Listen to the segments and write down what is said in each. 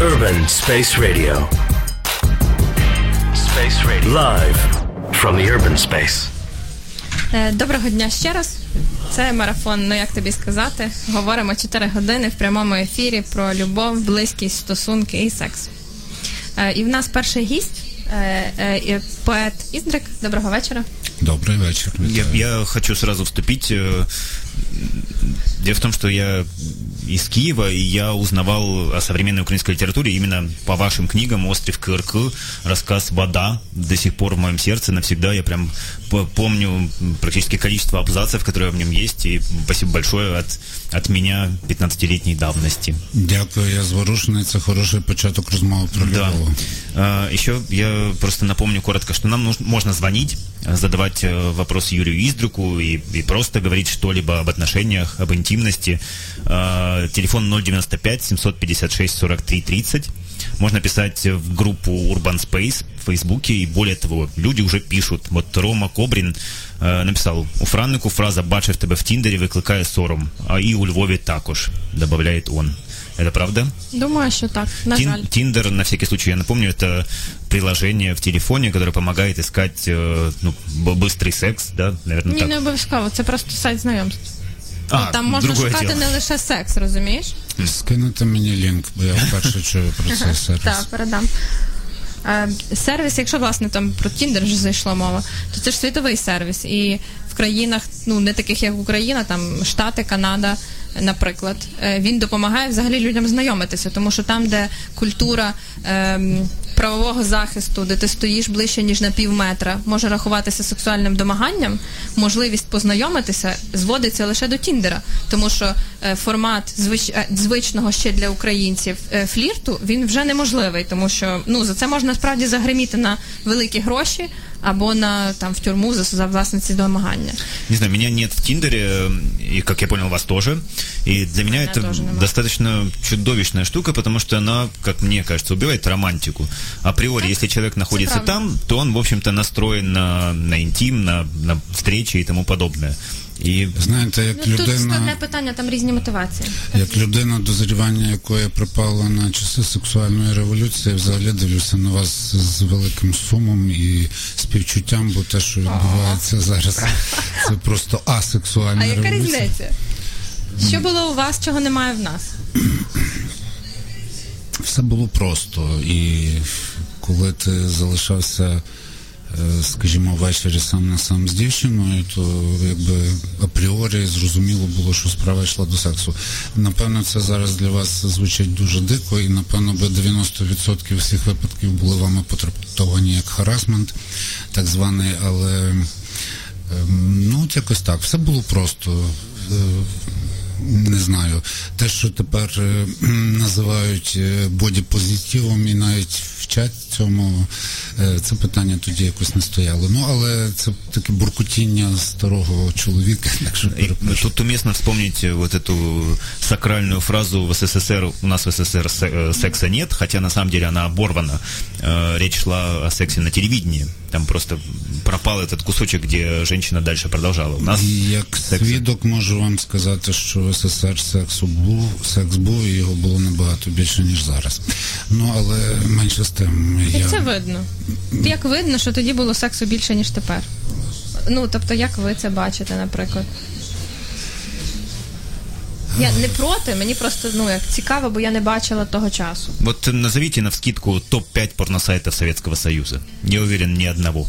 Urban Space Radio. Space Radio. Live from the urban space. Е, Доброго дня ще раз. Це марафон, ну як тобі сказати. Говоримо 4 години в прямому ефірі про любов, близькість, стосунки і секс. Е, І в нас перший гість, е, поет Іздрик. Доброго вечора. Добрый вечер. Я, я хочу сразу вступить. Дело в том, что я из Киева, и я узнавал о современной украинской литературе именно по вашим книгам «Остров КРК», рассказ «Вода» до сих пор в моем сердце навсегда. Я прям по- помню практически количество абзацев, которые в нем есть, и спасибо большое от, от меня 15-летней давности. Дякую, я зворушений. Це хороший початок розмови про Да. А, Еще я просто напомню коротко, что нам нужно, можно звонить, задавать э, вопрос Юрию Издруку и, и просто говорить что-либо об отношениях, об интимности. А, Телефон 095 756 43 30. Можно писать в группу Urban Space в Фейсбуке, и более того, люди уже пишут. Вот Рома Кобрин э, написал, у Франнику фраза «бачив тебе в Тіндері викликає сором», а і у Львові також, добавляет он. Это правда? Думаю, що так. На Тин- жаль. Тиндер, на всякий случай, я напомню, это приложение в телефоне, которое помогает искать э, ну, б- быстрый секс, да, наверное, Ні, так. не обов'язково, це просто сайт знайомств. А, Там можна другое шукати дело. не лише секс, розумієш? Скинути мені лінк, бо я вперше чую про цей сервіс. Так, передам. Е, Сервіс, якщо власне там про Тіндер вже зайшла мова, то це ж світовий сервіс. І в країнах, ну не таких як Україна, там Штати, Канада, наприклад, е, він допомагає взагалі людям знайомитися, тому що там, де культура ем, правового захисту, де ти стоїш ближче ніж на пів метра, може рахуватися сексуальним домаганням, можливість познайомитися зводиться лише до Тіндера, тому що е, формат звич, е, звичного ще для українців е, флірту він вже неможливий, тому що ну за це можна справді загриміти на великі гроші або на там в тюрму за, за власне ці домагання. Не знаю, меня нет в Тиндере, э, и, как я понял, вас тоже. И для меня Меня это достаточно чудовищная штука, потому что она, как мне кажется, убивает романтику. Априори, если человек находится там, то он, в общем-то, настроен на, на интим, на, на встречи и тому подобное. И Знаєте, як Ну, тут складне питання, там різні мотивації. як людина, дозрівання якої припала на часи сексуальної революції, взагалі дивлюся на вас з великим сумом і співчуттям, бо те, що відбувається зараз, це просто асексуальна А яка різниця? Що було у вас, чого немає в нас? все було просто. І коли ти залишався, скажімо, ввечері сам на сам з дівчиною, то якби апріорі зрозуміло було, що справа йшла до сексу. Напевно, це зараз для вас звучить дуже дико, і напевно би 90% всіх випадків були вами потрактовані як харасмент, так званий, але. ем, Ну, якось так. Все було просто Е, не знаю. Те, що тепер е, кхм, називають е, бодіпозитивом і навіть вчать цьому, е, це питання тоді якось не стояло. Ну, але це таке буркутіння старого чоловіка, так що И перепрошую. тут уместно вспомнить э, вот эту сакральную фразу в СССР, у нас в СССР се- э, секса нет, хотя на самом деле она оборвана. Э, Речь шла о сексе на телевидении. Там просто пропал этот кусочек, где женщина дальше продолжала. У нас як секс... свідок можу вам сказати, що в СССР сексу був, секс був, і його було набагато більше, ніж зараз. Ну, але менше з тим. Я... це видно? Як видно, що тоді було сексу більше, ніж тепер? Ну, тобто, як ви це бачите, наприклад? Я не проти, мені просто ну як цікаво, бо я не бачила того часу. Вот назовите на вскидку топ-5 порносайтов Советского Союза. Не уверен ни одного.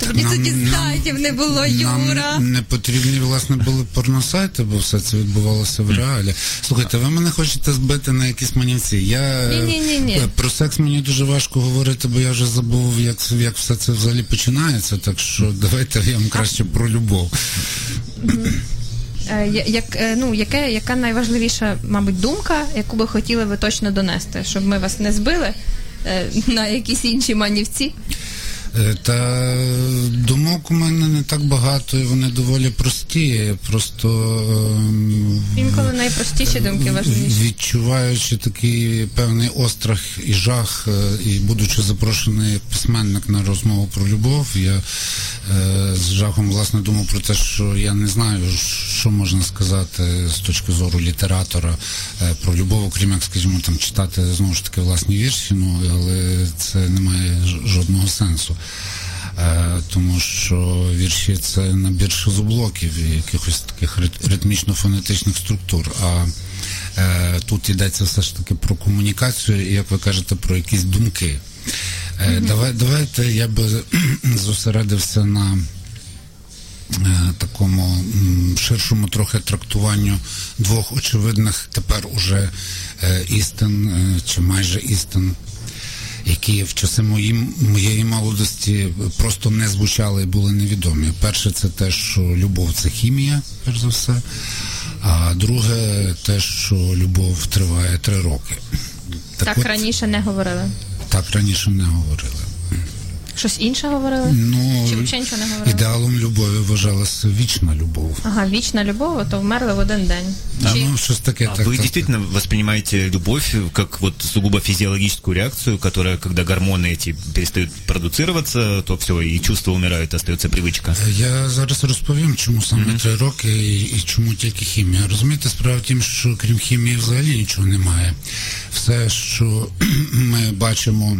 Тоді Нам- тоді нам- сайтів не було, Юра. Нам не потрібні, власне, були порносайти, бо все це відбувалося в реалі. Слухайте, ви мене хочете збити на якісь манівці. Я Ні-ні-ні-ні. е, про секс мені дуже важко говорити, бо я вже забув, як, як все це взагалі починається. Так що давайте я вам краще про любов. Е, Як, е, ну, яке, яка найважливіша, мабуть, думка, яку би хотіли ви точно донести, щоб ми вас не збили е, на якісь інші манівці? Е, Та думок у мене не так багато, і вони доволі прості. Просто ем, Інколи найпростіші думки важливіші. відчуваючи такий певний острах і жах, е, і будучи запрошений як письменник на розмову про любов, я е, з жахом власне думав про те, що я не знаю, що можна сказати з точки зору літератора е, про любов, окрім як, скажімо, там читати знову ж таки власні вірші, ну але це не має жодного сенсу. Е, тому що вірші це набір шизоблоків і якихось таких ритмічно-фонетичних структур. А е, тут йдеться все ж таки про комунікацію, і як ви кажете, про якісь думки. Е, давай, давайте я би зосередився на е, такому м, ширшому трохи трактуванню двох очевидних тепер уже істин чи майже істин які в часи мої, моєї молодості просто не звучали і були невідомі. Перше, це те, що любов це хімія, перш за все. А друге, те, що любов триває три роки. Так от, раніше не говорили. так раніше не говорили. Щось інше говорили? Ну, Чи взагалі нічого не говорили? ідеалом любові вважалася вічна любов. Ага, вічна любов, а то вмерли в один день. А, Чи... ну, щось таке. А так, вы так, действительно воспринимаете любовь как вот сугубо физиологическую реакцию, которая, когда гормоны эти перестают продуцироваться, то все, и чувства умирают, остается привычка? Я зараз розповім, чому саме три роки і, і чому тільки хімія. Розумієте, справа в тім, що крім хімії взагалі нічого немає. Все, що ми бачимо,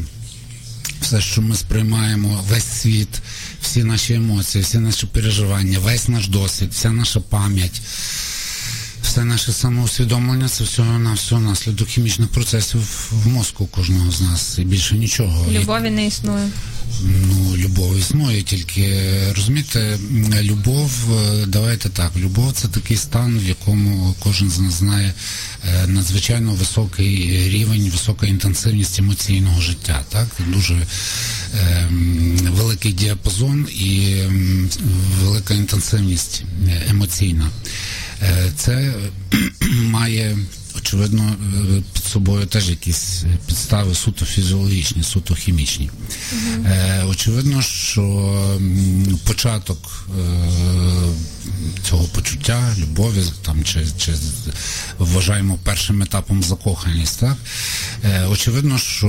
все, що ми сприймаємо, весь світ, всі наші емоції, всі наші переживання, весь наш досвід, вся наша пам'ять. Все наше самоусвідомлення це всього на всього наслідок хімічних процесів в мозку кожного з нас і більше нічого. Любові не існує. Ну, любов існує, тільки розумієте, любов, е, давайте так, любов це такий стан, в якому кожен з нас знає е, надзвичайно високий рівень, висока інтенсивність емоційного життя. Так? Дуже е, великий діапазон і велика інтенсивність е, емоційна. Це має очевидно е, під собою теж якісь підстави суто фізіологічні, суто хімічні. Е, очевидно, що початок е, цього почуття, любові, там чи, чи вважаємо першим етапом закоханість, так? Е, очевидно, що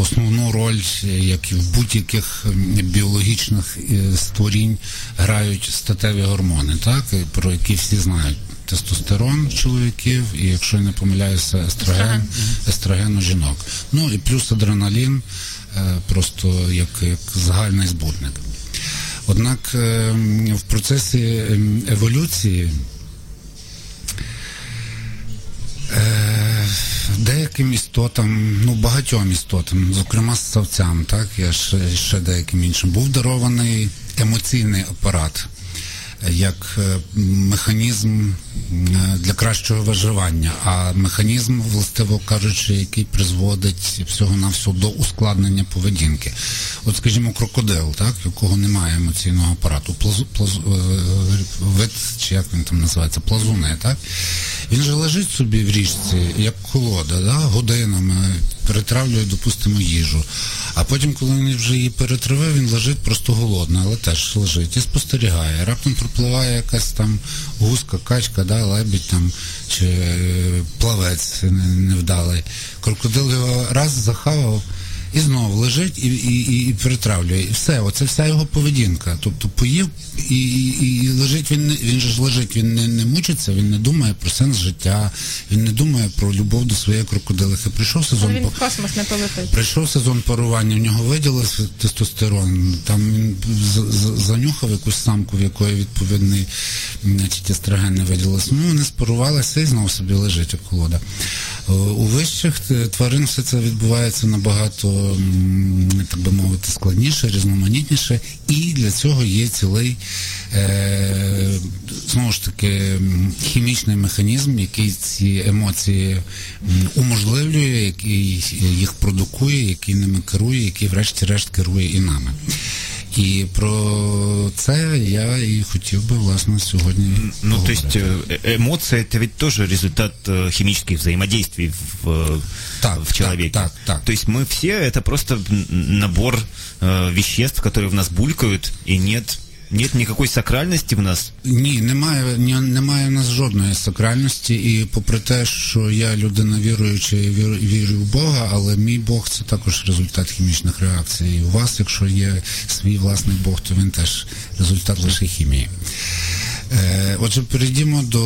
основну роль, як і в будь-яких біологічних е, створінь, грають статеві гормони, так? Про які всі знають. Тестостерон чоловіків, і якщо я не помиляюся, естроген, естроген у жінок. Ну і плюс адреналін, е, просто як, як загальний збутник. Однак е, в процесі е, еволюції е, деяким істотам, ну багатьом істотам, зокрема ссавцям, так, я ще, ще деяким іншим, був дарований емоційний апарат як е, механізм е, для кращого виживання, а механізм, властиво кажучи, який призводить всього-навсього до ускладнення поведінки. От, скажімо, крокодил, так, у якого немає емоційного апарату, плазу, плазу, е, вид, чи як він там називається, плазуни, так? Він же лежить собі в річці, як колода, да, годинами, перетравлює, допустимо, їжу. А потім, коли він вже її перетравив, він лежить просто голодний, але теж лежить і спостерігає. Раптом пропливає якась там гуска, качка, да, лебідь там, чи е, плавець невдалий. Крокодил його раз захавав. І знову лежить і, і, і, і перетравлює. І все, оце вся його поведінка. Тобто поїв і, і, і лежить, він не він же ж лежить, він не, не мучиться, він не думає про сенс життя, він не думає про любов до своєї крокодилихи. Прийшов сезон. Але він по- в космос не полетить. Прийшов сезон парування, в нього виділився тестостерон. Там він занюхав якусь самку, в якої відповідний значить, естроген не виділився. Ну, вони спарувалися і знову собі лежить як колода. Е, У вищих е, тварин все це відбувається набагато, так би мовити, складніше, різноманітніше, і для цього є цілий е, знову ж таки хімічний механізм, який ці емоції уможливлює, який їх продукує, який ними керує, який врешті-решт керує і нами. І про це я і хотів би власне сьогодні. Ну, то поговорити. есть э, эмоции это ведь тоже результат э, химических взаимодействий в, э, Так, в человеке. так, так, так. То есть мы все это просто н- набор э, веществ, которые в нас булькают, и нет, нет никакой сакральности в нас. Ні, немає, ні, немає в нас жодної сакральності, і попри те, що я людина віруюча і вірю, вірю в Бога, але мій Бог це також результат хімічних реакцій. І у вас, якщо є свій власний Бог, то він теж результат лише хімії. Е, отже, перейдімо до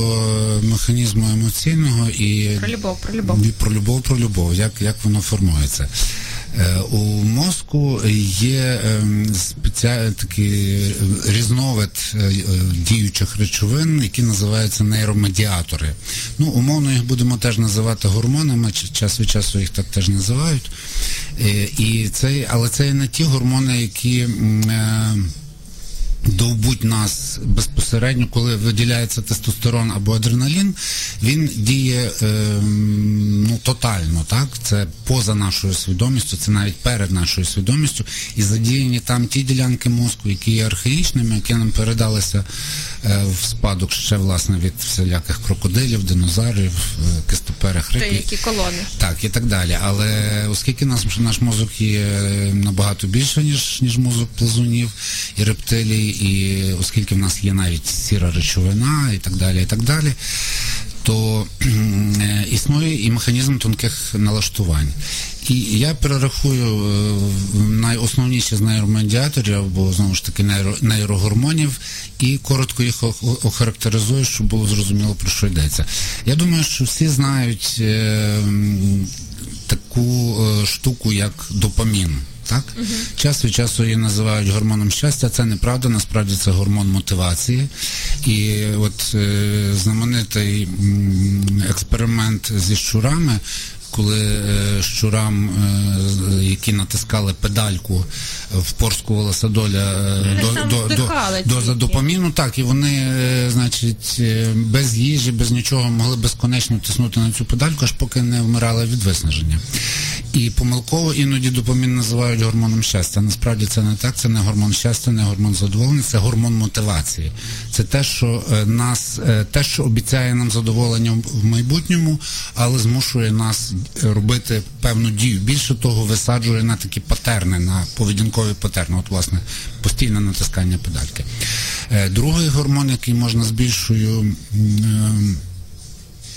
механізму емоційного і Про любов, про любов. і про любов, про любов, як, як воно формується. Е, У мозку є ем, спеціальний такий різновид е, е, діючих речовин, які називаються нейромедіатори. Ну, умовно їх будемо теж називати гормонами, час від часу їх так теж називають. Е, І це, але це не ті гормони, які. Е, довбуть нас безпосередньо, коли виділяється тестостерон або адреналін, він діє ем, ну, тотально, так? Це поза нашою свідомістю, це навіть перед нашою свідомістю. І задіяні там ті ділянки мозку, які є архаїчними, які нам передалися е, в спадок ще власне від всіляких крокодилів, динозаврів, е, кистоперих риб. Та які колони. Так, і так далі. Але оскільки наш, наш мозок є е, набагато більше, ніж, ніж мозок плазунів і рептилій, і оскільки в нас є навіть сіра речовина і так далі, і так далі, то е, існує і механізм тонких налаштувань. І я перерахую е, найосновніші з нейромедіаторів, або знову ж таки нейро, нейрогормонів, і коротко їх охарактеризую, щоб було зрозуміло про що йдеться. Я думаю, що всі знають е, таку штуку, як допамін. Так? Час від часу її називають гормоном щастя. Це неправда, насправді це гормон мотивації. І от е, знаменитий експеримент зі щурами, коли е, щурам, е, які натискали педальку, впорскувала садоля е, Вони там вдихали доза тільки. так, і вони, значить, без їжі, без нічого могли безконечно тиснути на цю педальку, аж поки не вмирали від виснаження. І помилково іноді допамін називають гормоном щастя. Насправді це не так, це не гормон щастя, не гормон задоволення, це гормон мотивації. Це те, що нас, те, що обіцяє нам задоволення в майбутньому, але змушує нас робити певну дію. Більше того, висаджує на такі патерни, на поведінкові патерни. От, власне, постійне натискання педальки. Е, Другий гормон, який можна з більшою. ем,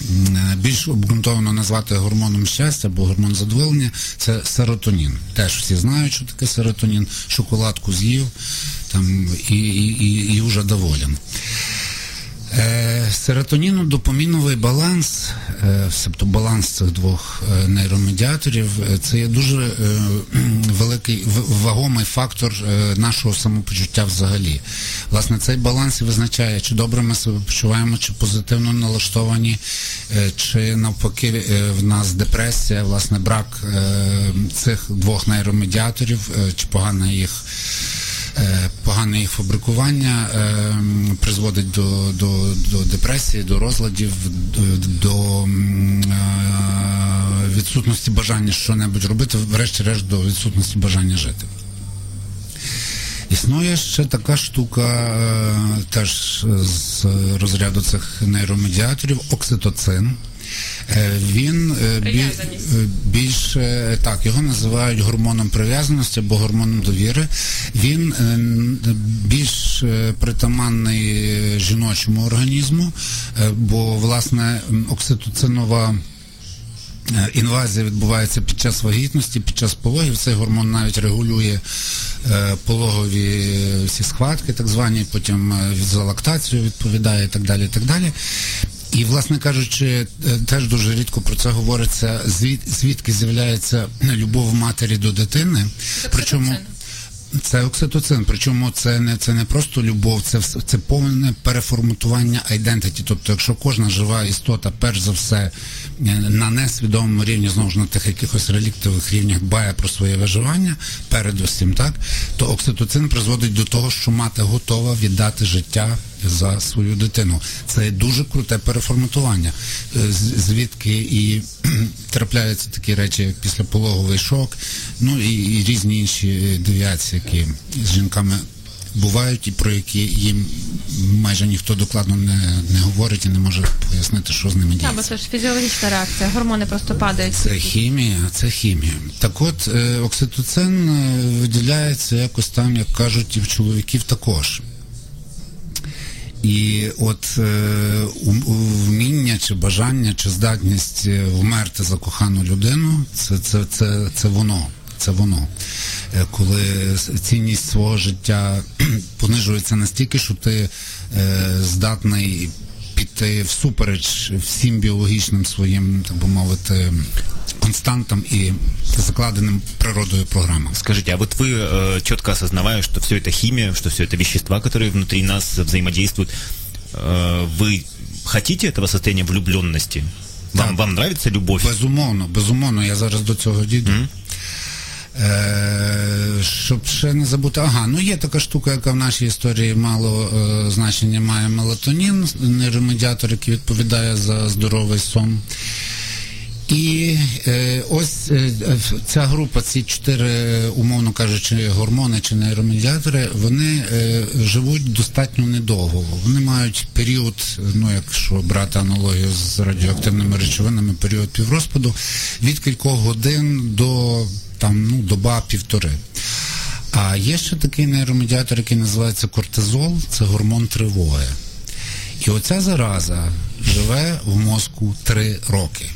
М, більш обґрунтовано назвати гормоном щастя або гормон задоволення, це серотонін. Теж всі знають, що таке серотонін. Шоколадку з'їв там, і, і, і, і вже доволен. Е, серотоніно-допаміновий баланс, тобто баланс цих двох е, нейромедіаторів, це є дуже великий вагомий фактор нашого самопочуття взагалі. Власне, цей баланс і визначає, чи добре ми себе почуваємо, чи позитивно налаштовані, чи навпаки в нас депресія, власне, брак цих двох нейромедіаторів, чи погана їх. Е, Погане їх фабрикування е, призводить до, до, до депресії, до розладів, до, до е, відсутності бажання що-небудь робити, врешті-решт до відсутності бажання жити. Існує ще така штука, теж з розряду цих нейромедіаторів, окситоцин. Е, Він е, бі- Прив'язаність. е, більше так, його називають гормоном прив'язаності або гормоном довіри. Він більш притаманний жіночому організму, бо власне окситоцинова. Інвазія відбувається під час вагітності, під час пологів. Цей гормон навіть регулює пологові всі схватки, так звані, потім за лактацію відповідає і так далі. І так далі. І, власне кажучи, е, теж дуже рідко про це говориться, звід, звідки з'являється любов матері до дитини. Причому це окситоцин, причому це не це не просто любов, це це повне переформатування айдентиті. Тобто, якщо кожна жива істота, перш за все, е, на несвідомому рівні, знову ж на тих якихось реліктових рівнях дбає про своє виживання, передусім, так, то окситоцин призводить до того, що мати готова віддати життя за свою дитину. Це дуже круте переформатування. Е, Звідки і трапляються такі речі, як післяпологовий шок, ну і, і різні інші девіації, які з жінками бувають і про які їм майже ніхто докладно не, не говорить і не може пояснити, що з ними Так, бо це ж фізіологічна реакція, гормони просто падають. Це хімія, це хімія. Так от, е, окситоцин е, виділяється якось там, як кажуть, і в чоловіків також. І от е, вміння чи бажання, чи здатність е, вмерти за кохану людину, це, це, це, це воно. Це воно. Е, Коли цінність свого життя понижується настільки, що ти здатний піти всупереч всім біологічним своїм, так би мовити, константам і закладеним природою програмам. Скажите, а вот вы, э, четко осознавая, что все это химия, что все это вещества, которые внутри нас взаимодействуют, э, вы хотите этого состояния влюбленности? Вам, Так. вам нравится любовь? Безумовно, безумовно, я зараз до цього дійду. Е, щоб ще не забути, ага, ну є така штука, яка в нашій історії мало е, значення має мелатонін, нейромедіатор, який відповідає за здоровий сон. І е, ось е, ця група, ці чотири, умовно кажучи, гормони чи нейромедіатори, вони е, живуть достатньо недовго. Вони мають період, ну якщо брати аналогію з радіоактивними речовинами, період піврозпаду від кількох годин до там ну доба півтори. А є ще такий нейромедіатор, який називається кортизол, це гормон тривоги. І оця зараза живе в мозку три роки.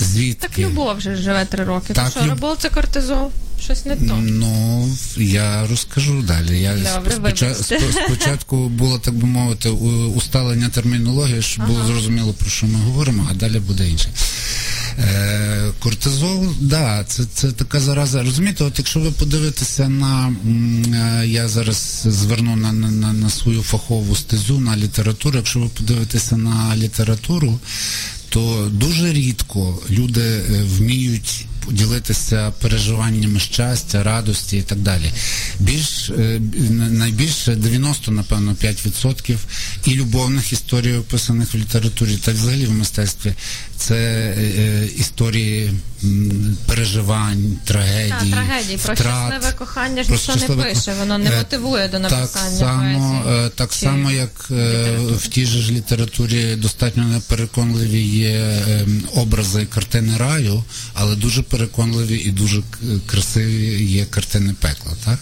Звідки? Так любов вже живе три роки. Так, Так, що, люб- любов це кортизол? Щось не то. Ну, я розкажу далі. Я Добре, споча- спо- спочатку було, так би мовити, усталення термінології, щоб було зрозуміло, про що ми говоримо, а далі буде інше. Е, кортизол, да, це, це така зараза. Розумієте, от якщо ви подивитеся на е, я зараз зверну на, на, на, на свою фахову стезю на літературу. Якщо ви подивитеся на літературу, то дуже рідко люди е, вміють ділитися переживаннями щастя, радості і так далі. Більш е, найбільше 90, напевно, 5% і любовних історій, описаних в літературі, та взагалі в мистецтві, це е, е, історії переживань, трагедій, Та, трагедії. Про втрат. щасливе кохання ж Про ніхто не пише, воно не Е, мотивує до написання Так само, поезії. так Чи само як е, в тій же ж літературі достатньо непереконливі є е, образи і картини раю, але дуже переконливі і дуже красиві є картини пекла. Так?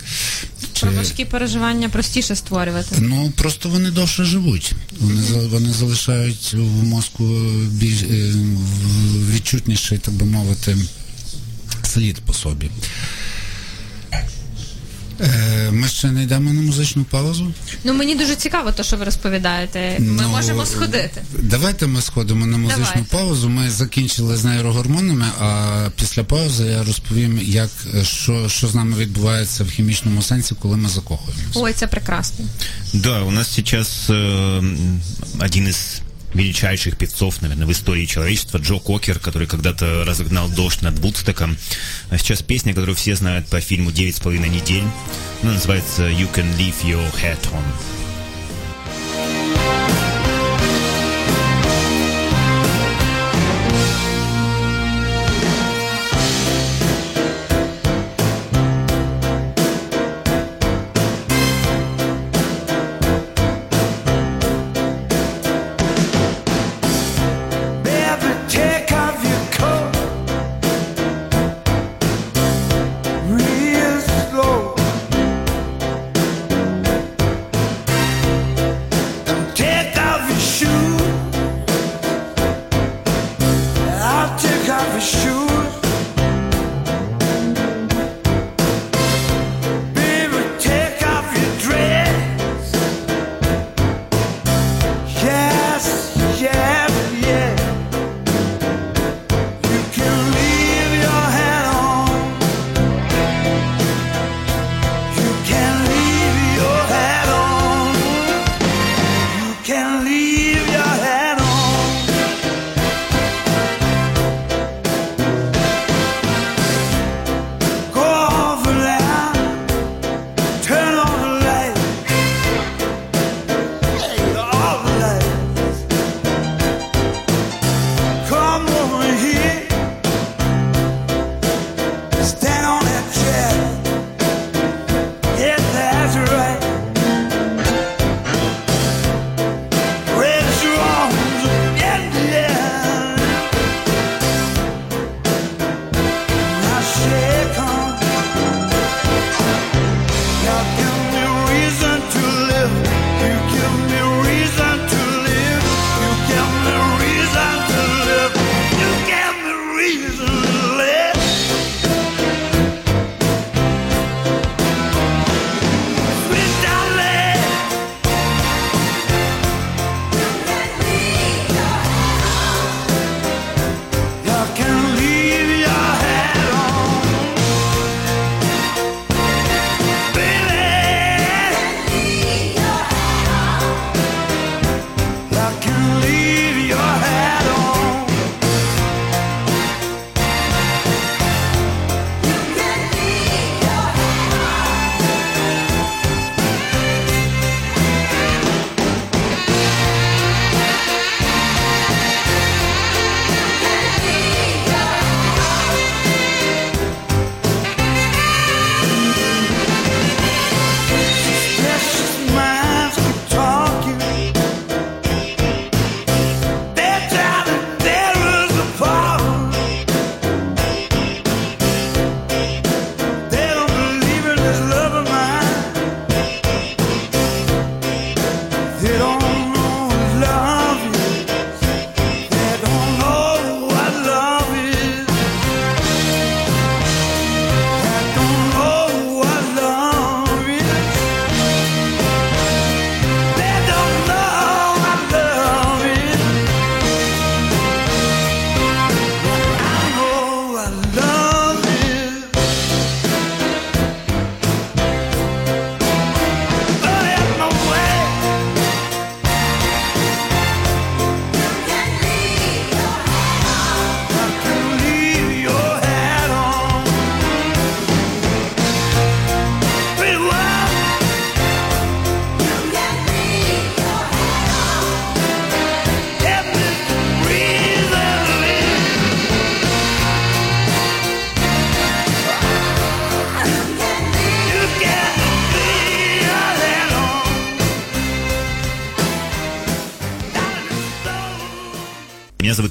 Чи, Про важкі переживання простіше створювати. ну просто вони довше живуть. Вони вони залишають в мозку більш відчутніший, так би мовити, слід по собі. Е, Ми ще не йдемо на музичну паузу. Ну мені дуже цікаво, те, що ви розповідаєте. Ми Ну, можемо сходити. Давайте ми сходимо на музичну Давайте. паузу. Ми закінчили з нейрогормонами, а після паузи я розповім, як що, що з нами відбувається в хімічному сенсі, коли ми закохуємося. Ой, це прекрасно. Да, у нас сейчас э, один из величайших певцов, наверное, в истории человечества, Джо Кокер, который когда-то разогнал дождь над Вудстоком. А сейчас песня, которую все знают по фильму «Девять с половиной недель». Она называется «You can leave your hat on».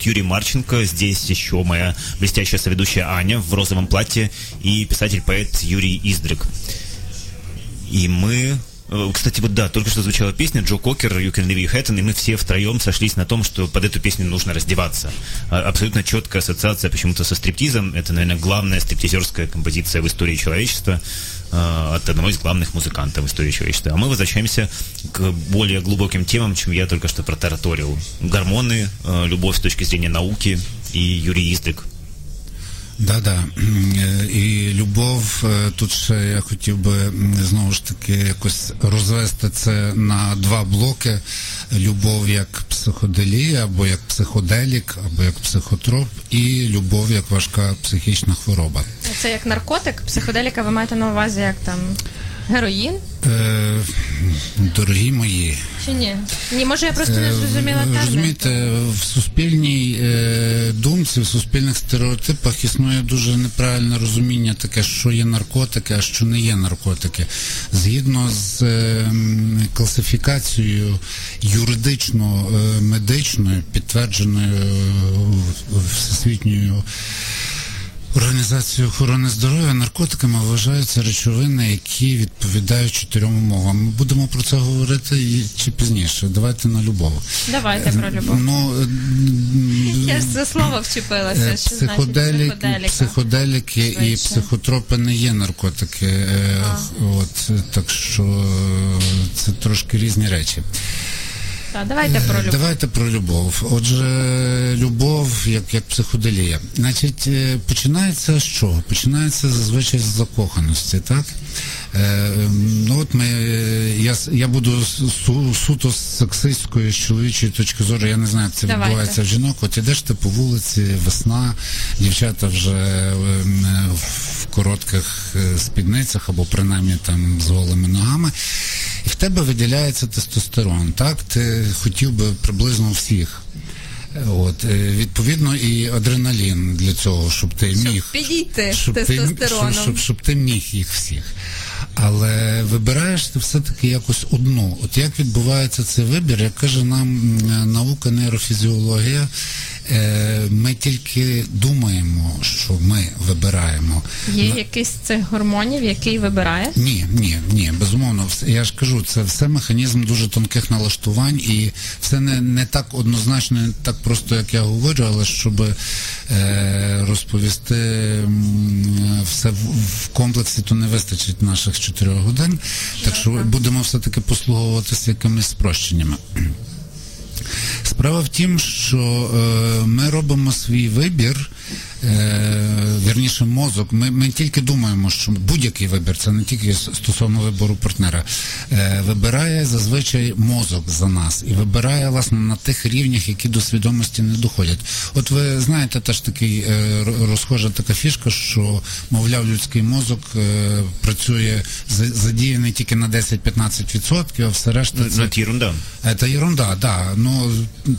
Юрий Марченко. Здесь еще моя блестящая соведущая Аня в розовом платье и писатель-поэт Юрий Издрик. И мы Э, Кстати, вот да, только что звучала песня Джо Кокер «You Can Your Hat», и мы все втроем сошлись на том, что под эту песню нужно раздеваться. А- Абсолютно четкая ассоциация почему-то со стриптизом. Это, наверное, главная стриптизерская композиция в истории человечества э, от одного из главных музыкантов в истории человечества. А мы возвращаемся к более глубоким темам, чем я только что протараторил. Гормоны, э, любовь с точки зрения науки и Юрий. Да, да. І любов, тут ще я хотів би знову ж таки якось розвести це на два блоки. Любов як психоделія, або як психоделік, або як психотроп, і любов як важка психічна хвороба. Це як наркотик, психоделіка, ви маєте на увазі як там героїн? Е, дорогі мої, Чи ні? Ні, може я просто не зрозуміла Е, термін. Розумієте, в суспільній е, думці, в суспільних стереотипах існує дуже неправильне розуміння таке, що є наркотики, а що не є наркотики. Згідно з е, класифікацією юридично медичною, підтвердженою е, всесвітньою. Організацією охорони здоров'я наркотиками вважаються речовини, які відповідають чотирьом умовам. Ми будемо про це говорити і чи пізніше. Давайте на любов. Давайте про любов. Ну, е, Я ж за слово вчепилася, е, що психоделік, психоделіка. психоделіки і психотропи не є наркотики. Е, От так що е, це трошки різні речі. Так, давайте про любов. Давайте про любов. Отже, любов як, як психоделія. Значить, е, починається з чого? Починається зазвичай з закоханості, так? Е, ну от ми, е, я, я буду су, суто з сексистської, з чоловічої точки зору, я не знаю, як це Давайте. відбувається в жінок. От ідеш ти по вулиці, весна, дівчата вже е, в коротких спідницях або принаймні там з голими ногами. І в тебе виділяється тестостерон. Так, ти хотів би приблизно всіх. От е, відповідно і адреналін для цього, щоб ти міг підійти щоб щоб ти, щоб, щоб, щоб ти міг їх всіх. Але вибираєш ти все-таки якось одну. От як відбувається цей вибір, як каже нам наука нейрофізіологія, ми тільки думаємо, що ми вибираємо. Є якийсь з цих гормонів, який вибирає? Ні, ні, ні, безумовно. Все- Я ж кажу, це все механізм дуже тонких налаштувань, і все не, не так однозначно, не так просто, як я говорю, але щоб е, розповісти все в, в комплексі, то не вистачить наших чотирьох годин. Так що будемо все-таки послуговуватися якимись спрощеннями. Справа в тім, що е, ми робимо свій вибір, е, вірніше мозок. Ми, ми тільки думаємо, що будь-який вибір, це не тільки стосовно вибору партнера, е, вибирає зазвичай мозок за нас і вибирає власне на тих рівнях, які до свідомості не доходять. От ви знаєте, теж такий е, розхожа така фішка, що мовляв, людський мозок працює за- задіяний тільки на 10-15%, а все решта Ну, це ерунда. це ерунда, да. Ну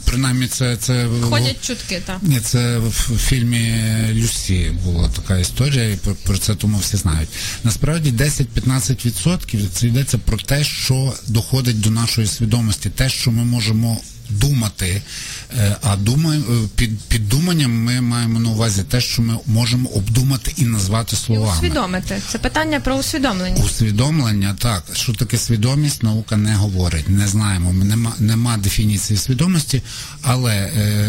принаймні це це Ходять чутки, так. Це в фільмі Люсі була така історія, і про, про це тому всі знають. Насправді 10-15% це йдеться про те, що доходить до нашої свідомості, те, що ми можемо думати. Е, А думай, е, під, під думанням ми маємо на увазі те, що ми можемо обдумати і назвати І словами. усвідомити. Це питання про усвідомлення. Усвідомлення, так. Що таке свідомість, наука не говорить. Не знаємо. Нема, нема дефініції свідомості, але е,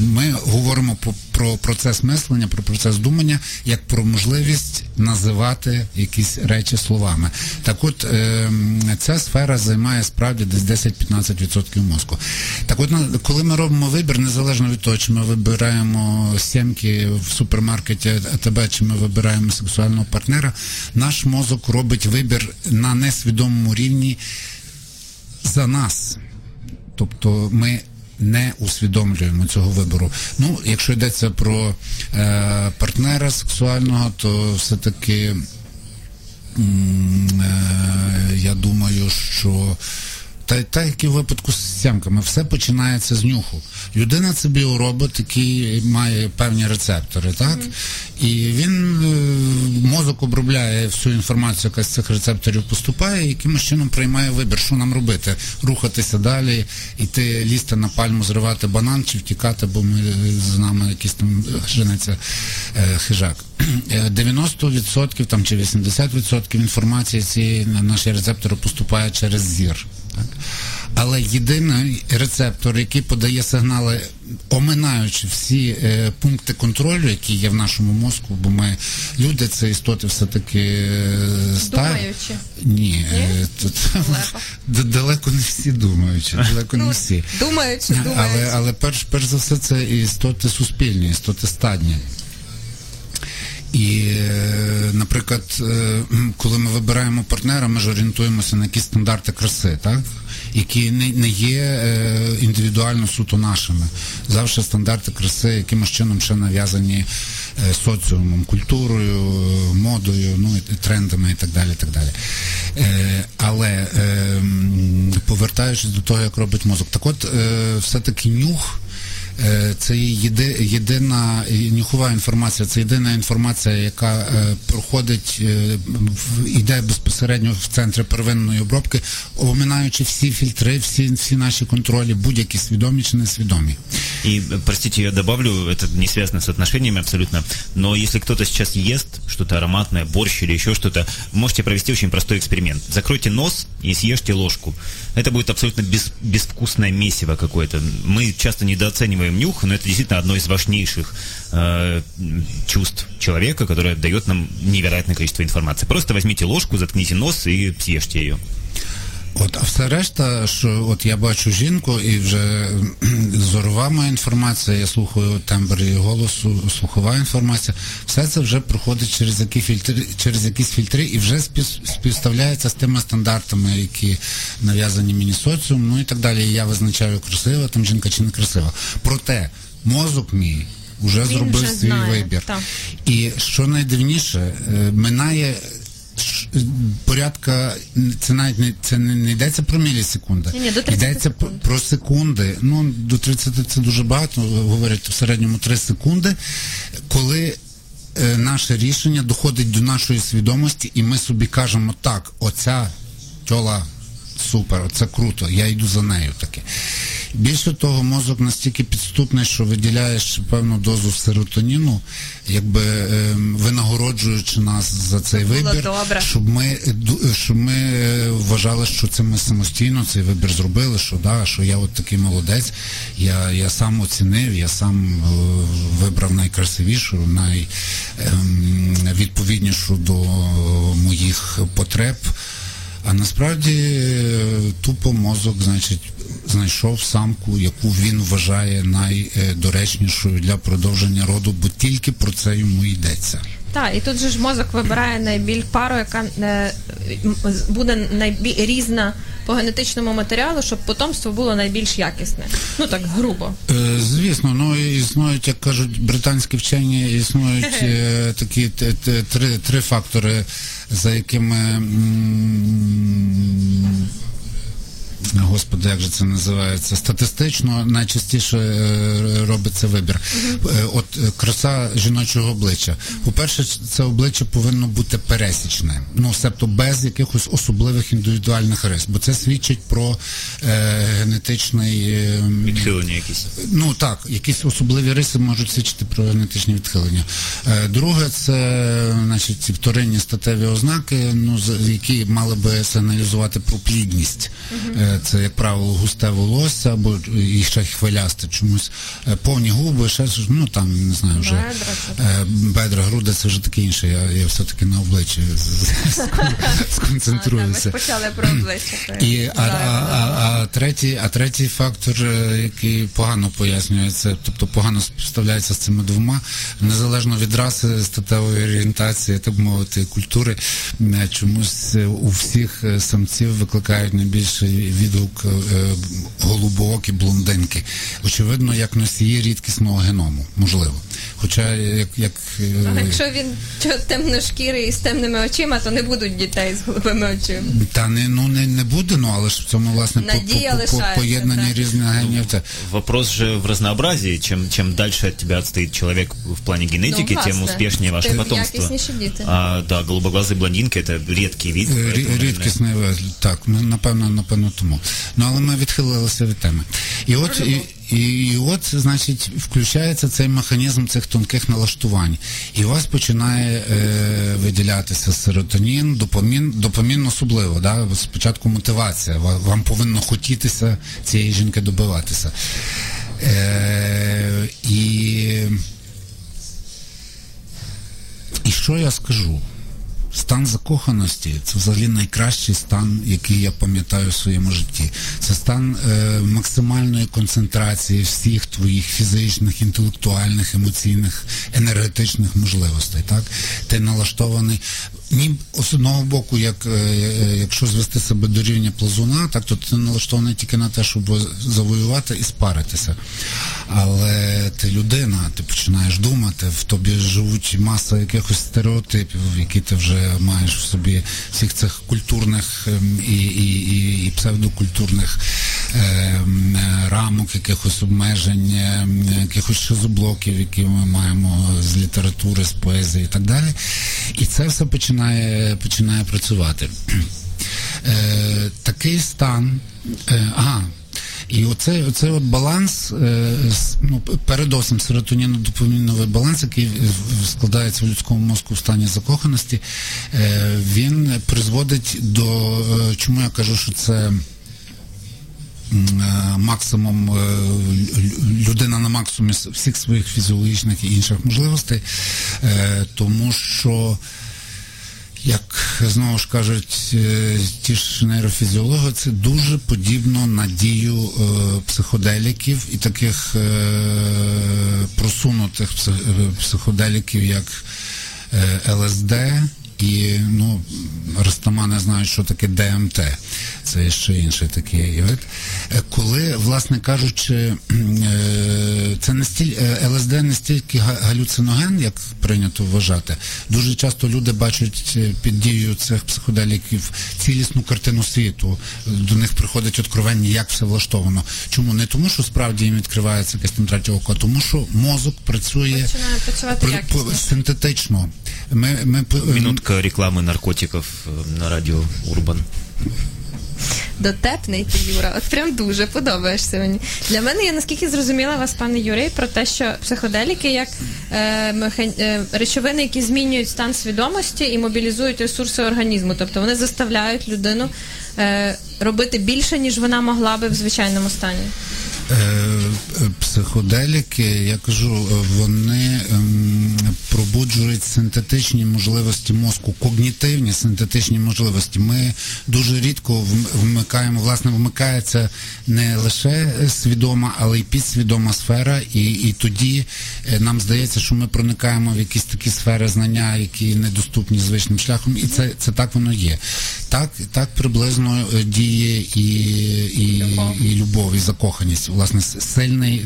ми говоримо про, про процес мислення, про процес думання, як про можливість називати якісь речі словами. Так от е, ця сфера займає справді десь 10-15% мозку. Так от, на- коли ми робимо вибір, незалежно від того, чи ми вибираємо сімки в супермаркеті АТБ, чи ми вибираємо сексуального партнера, наш мозок робить вибір на несвідомому рівні за нас. Тобто ми не усвідомлюємо цього вибору. Ну, якщо йдеться про е, партнера сексуального, то все-таки м, е, я думаю, що та, так як і в випадку з сямками, все починається з нюху. Людина це біоробот, який має певні рецептори, так? І він е, мозок обробляє всю інформацію, яка з цих рецепторів поступає, і якимось чином приймає вибір, що нам робити, рухатися далі, іти лізти на пальму, зривати банан чи втікати, бо ми з нами якийсь там женеться е, хижак. Е, 90% там чи 80% інформації цієї на наші рецептори поступає через зір. Так? Але єдиний рецептор, який подає сигнали, оминаючи всі е, пункти контролю, які є в нашому мозку, бо ми люди, це істоти все-таки е, ста- Думаючи. Ні, е, тут д- далеко не всі думаючи, далеко не всі. Думаючи, Але, але перш, перш за все це істоти суспільні, істоти стадні. І, е, наприклад, е, коли ми вибираємо партнера, ми ж орієнтуємося на якісь стандарти краси, так? які не, є е, індивідуально суто нашими. Завжди стандарти краси якимось чином ще нав'язані соціумом, культурою, модою, ну трендами і так далі. І так далі. Але повертаючись до того, як робить мозок, так от все-таки нюх. Е, Це є єди, єдина і нюхова інформація, це єдина інформація, яка е, проходить, е, в, іде безпосередньо в центри первинної обробки, оминаючи всі фільтри, всі, всі наші контролі, будь-які свідомі чи несвідомі. И, э, простите, я добавлю, это не связано с отношениями абсолютно, но если кто-то сейчас ест что-то ароматное, борщ или еще что-то, можете провести очень простой эксперимент. Закройте нос и съешьте ложку. Это будет абсолютно без, безвкусное месиво какое-то. Мы часто недооцениваем нюх, но это действительно одно из важнейших э, м, чувств человека, которое дает нам невероятное количество информации. Просто возьмите ложку, заткните нос и съешьте ее. От, а все решта, що от я бачу жінку і вже зорова моя інформація, я слухаю тембр її голосу, слухова інформація, все це вже проходить через які фільтри, через якісь фільтри і вже спів, співставляється з тими стандартами, які нав'язані мені соціум, ну і так далі. І я визначаю красива там жінка чи не красива. Проте мозок мій вже зробив вже свій знає, вибір. так. І що найдивніше, е, минає порядка, це навіть не це не, не йдеться про мілісекунди. Ні-ні, до 30 йдеться секунд. про секунди. Ну до 30 це дуже багато. Говорять в середньому 3 секунди, коли. е, Наше рішення доходить до нашої свідомості, і ми собі кажемо, так, оця тьола супер, оце круто, я йду за нею таке. Більше того, мозок настільки підступний, що виділяєш певну дозу серотоніну, якби ем, винагороджуючи нас за цей вибір, добре. щоб ми щоб ми е, вважали, що це ми самостійно цей вибір зробили, що да, що я от такий молодець, я, я сам оцінив, я сам е, вибрав найкрасивішу, найвідповіднішу до моїх потреб. А насправді е, тупо мозок, значить, знайшов самку, яку він вважає найдоречнішою для продовження роду, бо тільки про це йому йдеться. Так, і тут же ж мозок вибирає найбільш пару, яка е, буде найбільш різна по генетичному матеріалу, щоб потомство було найбільш якісне. Ну так грубо. Е, Звісно, ну існують, як кажуть британські вчені, існують е, такі т- т- три, три фактори, за якими. Господи, як же це називається? Статистично найчастіше е, робиться вибір. Е, От е, краса жіночого обличчя. По-перше, це обличчя повинно бути пересічне, ну себто без якихось особливих індивідуальних рис, бо це свідчить про е, генетичний е, Відхилення якісь. Ну так, якісь особливі риси можуть свідчити про генетичні відхилення. Е, Друге, це значить, ці вторинні статеві ознаки, ну, які мали би сигналізувати про плідність. Е, Це, як правило, густе волосся або і ще хвилясте чомусь. Е, Повні губи, ще ну там не знаю, вже Бедра е, бедра, груди це вже таке інше. Я, я все-таки на обличчі сконцентруюся. почали про обличчя. А, а, а, а, третій, а третій фактор, е, який погано пояснюється, тобто погано співставляється з цими двома, незалежно від раси, статевої орієнтації, так мовити, культури, чомусь у всіх самців викликають найбільший відгук е, голубокі блондинки. Очевидно, як носії рідкісного геному, можливо. Хоча як, як е, А якщо він чо- темношкірий і з темними очима, то не будуть дітей з голубими очима. та не ну не, не буде, ну але ж в цьому власне по, Надія по, по, лишається, поєднанні так. різних генів. Це Вопрос же в разнообразии. Чем, чем дальше от тебя отстоит человек в плане генетики, Ну, тем власне. успешнее ваше Тим потомство. якісніші діти. А, да, голубоглазые блондинки это редкий вид. Е, поэтому, рі- наверное, Рідкісний вигляд, так, ну, напевно, напевно тому. Ну але ми відхилилися від теми. І от, і, і, і от, значить, включається цей механізм цих тонких налаштувань. І у вас починає е, виділятися серотонін, допамін, допамін особливо. Да? Спочатку мотивація. Вам повинно хотітися цієї жінки добиватися. Е, і, і що я скажу? Стан закоханості це взагалі найкращий стан, який я пам'ятаю в своєму житті. Це стан е, максимальної концентрації всіх твоїх фізичних, інтелектуальних, емоційних, енергетичних можливостей. Так? Ти налаштований. Ні, з одного боку, як, е, е, якщо звести себе до рівня плазуна, так то ти налаштований тільки на те, щоб завоювати і спаритися. Але ти людина, ти починаєш думати, в тобі живуть маса якихось стереотипів, які ти вже маєш в собі всіх цих культурних ем, і, і, і, і псевдокультурних е, рамок, якихось обмежень, ем, якихось шизоблоків, які ми маємо з літератури, з поезії і так далі. І це все починає, починає працювати. Е, такий стан. Е, ага. І оцей, оцей от баланс, е, ну, передовсім серотоніно-допаміновий баланс, який складається в людському мозку в стані закоханості, е, він призводить до, е, чому я кажу, що це максимум людина на максимумі всіх своїх фізіологічних і інших можливостей, тому що як знову ж кажуть е, ті ж нейрофізіологи, це дуже подібно на дію е, психоделіків і таких е, просунутих психоделіків, як ЛСД. І ну, ростамани знають, що таке ДМТ. Це ще інший такий вид. Е, Коли, власне кажучи, е, це не стіль, е, ЛСД не стільки галюциноген, як прийнято вважати. Дуже часто люди бачать під дією цих психоделіків цілісну картину світу. До них приходить откровення, як все влаштовано. Чому? Не тому, що справді їм відкривається якесь там третє око, а тому що мозок працює Починає працювати при- синтетично. Ми, ми, п- Минутка рекламы наркотиков э, на радио Урбан. Дотепний ти, Юра. От прям дуже подобаєшся мені. Для мене я наскільки зрозуміла вас, пане Юрій, про те, що психоделіки як е, механ... е, речовини, які змінюють стан свідомості і мобілізують ресурси організму. Тобто вони заставляють людину е, робити більше, ніж вона могла би в звичайному стані. Е, Психоделіки, я кажу, вони ем, пробуджують синтетичні можливості мозку, когнітивні синтетичні можливості. Ми дуже рідко вмикаємо, власне, вмикається не лише свідома, але й підсвідома сфера, і, і тоді е, нам здається, що ми проникаємо в якісь такі сфери знання, які недоступні звичним шляхом, і це, це так воно є. Так, так приблизно е, діє і, і, і любов, і закоханість. Власне, сильний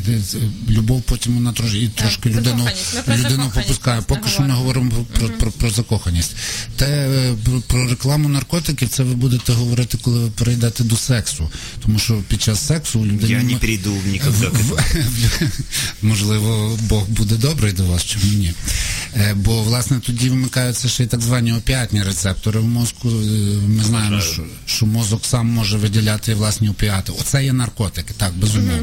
любов, потім вона трошки і трошки людину, людину попускає. Поки що ми говоримо. про, про, про, про закоханість. Те е, про, рекламу наркотиків, це ви будете говорити, коли ви перейдете до сексу. Тому що під час сексу у людини Я не перейду в- можливо, Бог буде добрий до вас, чому ні. Е, Бо, власне, тоді вимикаються ще й так звані опіатні рецептори в мозку. Е, Ми знаємо, що, що мозок сам може виділяти власні опіати. Оце є наркотики, так, безумовно.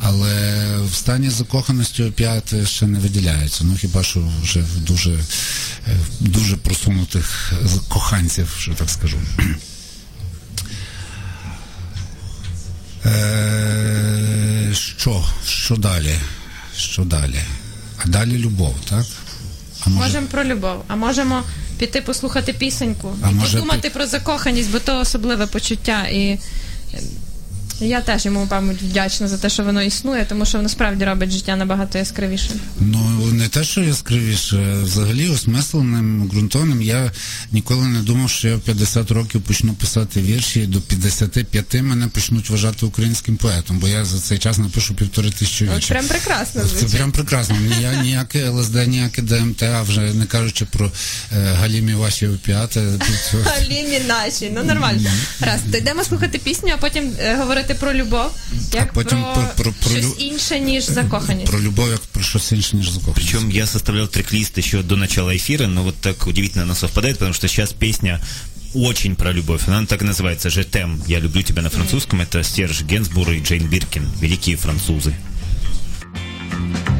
Але в стані закоханості опіати ще не виділяються. Ну хіба що вже в дуже, е, дуже просунутих коханців, що так скажу. Е, що? Що далі? Що далі? А далі любов, так? А може, Можемо про любов, а можемо піти послухати пісеньку А і може подумати про закоханість, бо то особливе почуття і. Я теж йому, мабуть, вдячна за те, що воно існує, тому що воно справді робить життя набагато яскравішим. Ну не те, що яскравіше, взагалі осмисленим, ґрунтовним. Я ніколи не думав, що я в 50 років почну писати вірші, і до 55 мене почнуть вважати українським поетом, бо я за цей час напишу півтори тисячі віршів. прям прекрасно Це прям прекрасно. Ні- ніяке ЛСД, ніяке ДМТ, а вже не кажучи про е, галімі ваші опіати. Тут цього- Алімі наші, ну нормально. Раз, то йдемо слухати пісню, а потім е, говорити про любов, як потім про, про- про- про щось лю- інше, ніж закоханість. Про любов як про щось інше, ніж закоханість. Причем я составлял трек-лист еще до начала эфира, но вот так удивительно оно совпадает, потому что сейчас песня очень про любовь. Она так и называется «Je t'aime». «Я люблю тебя» на французском. Это Серж Генсбур и Джейн Биркин, великие французы. Je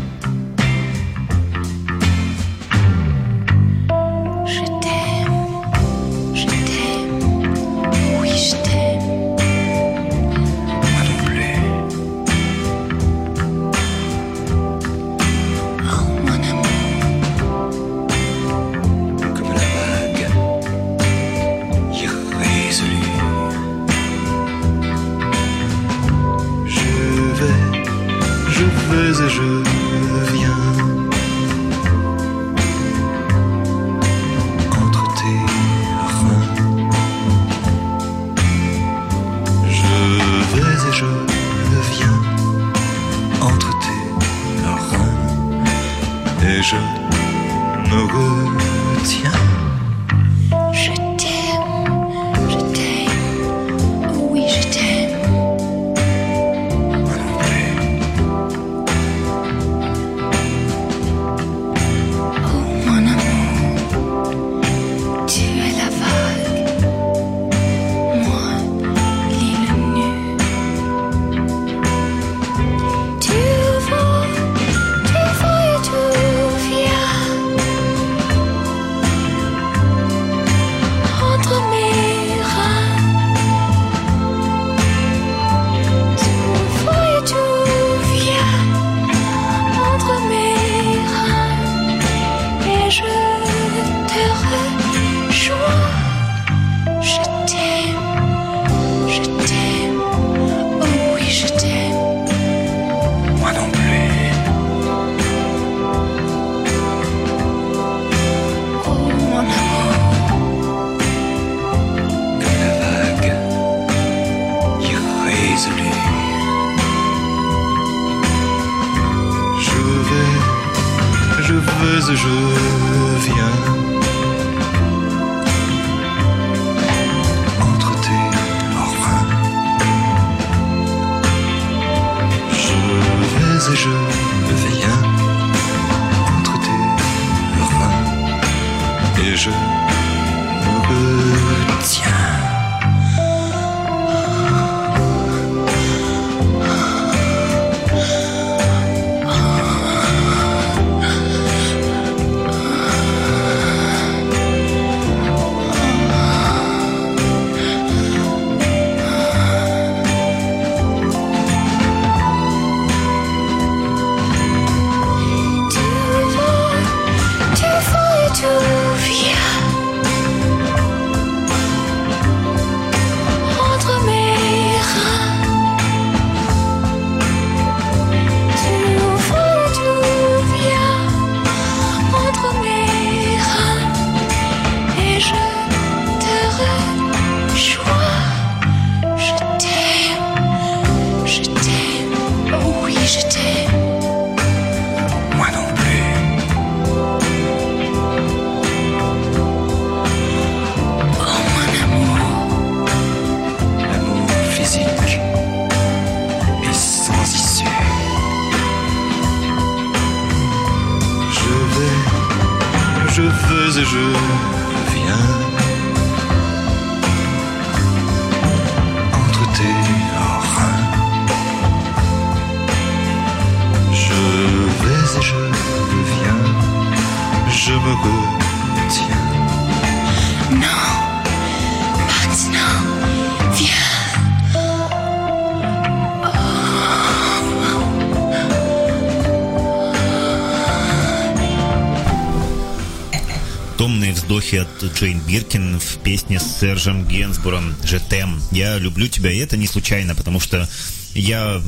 томные вздохи от Джейн Биркин в песне с Сержем Генсбуром «Жетем». Я люблю тебя, и это не случайно, потому что я,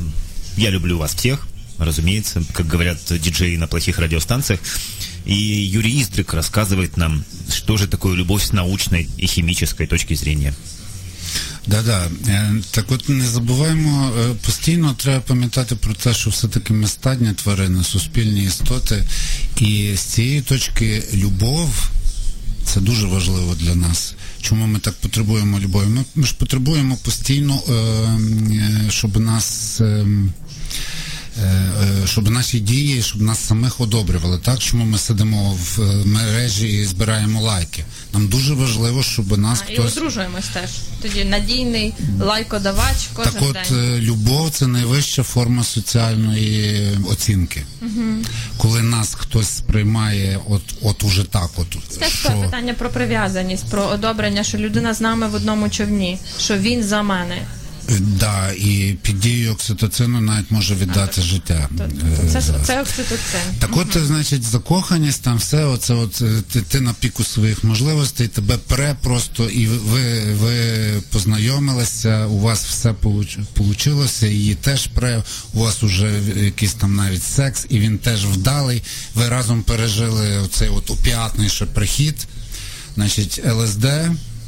я люблю вас всех, разумеется, как говорят диджеи на плохих радиостанциях. И Юрий Издрик рассказывает нам, что же такое любовь с научной и химической точки зрения. Да-да. Е, Так от не забуваємо, е, постійно треба пам'ятати про те, що все-таки ми стадні тварини, суспільні істоти. І з цієї точки любов це дуже важливо для нас. Чому ми так потребуємо любові? Ми, ми ж потребуємо постійно, е, е, щоб нас. Е, щоб наші дії, щоб нас самих одобрювали. Так, чому ми сидимо в е, мережі і збираємо лайки? Нам дуже важливо, щоб нас А, і одружуємось теж. Тоді надійний лайкодавач кожен так от день. е, любов це найвища форма соціальної оцінки. Коли нас хтось сприймає, от, от уже так, от Теж що питання про прив'язаність, про одобрення, що людина з нами в одному човні, що він за мене. Да, і під дією окситоцину навіть може віддати життя. То- Е, Це, це окситоцин. Так от, значить, закоханість, там все, оце от е, ти, ти на піку своїх можливостей, тебе пре просто, і ви, ви познайомилися, у вас все вийшло, її теж пре, у вас уже якийсь там навіть секс, і він теж вдалий. Ви разом пережили оцей от опіатний ще прихід, значить, ЛСД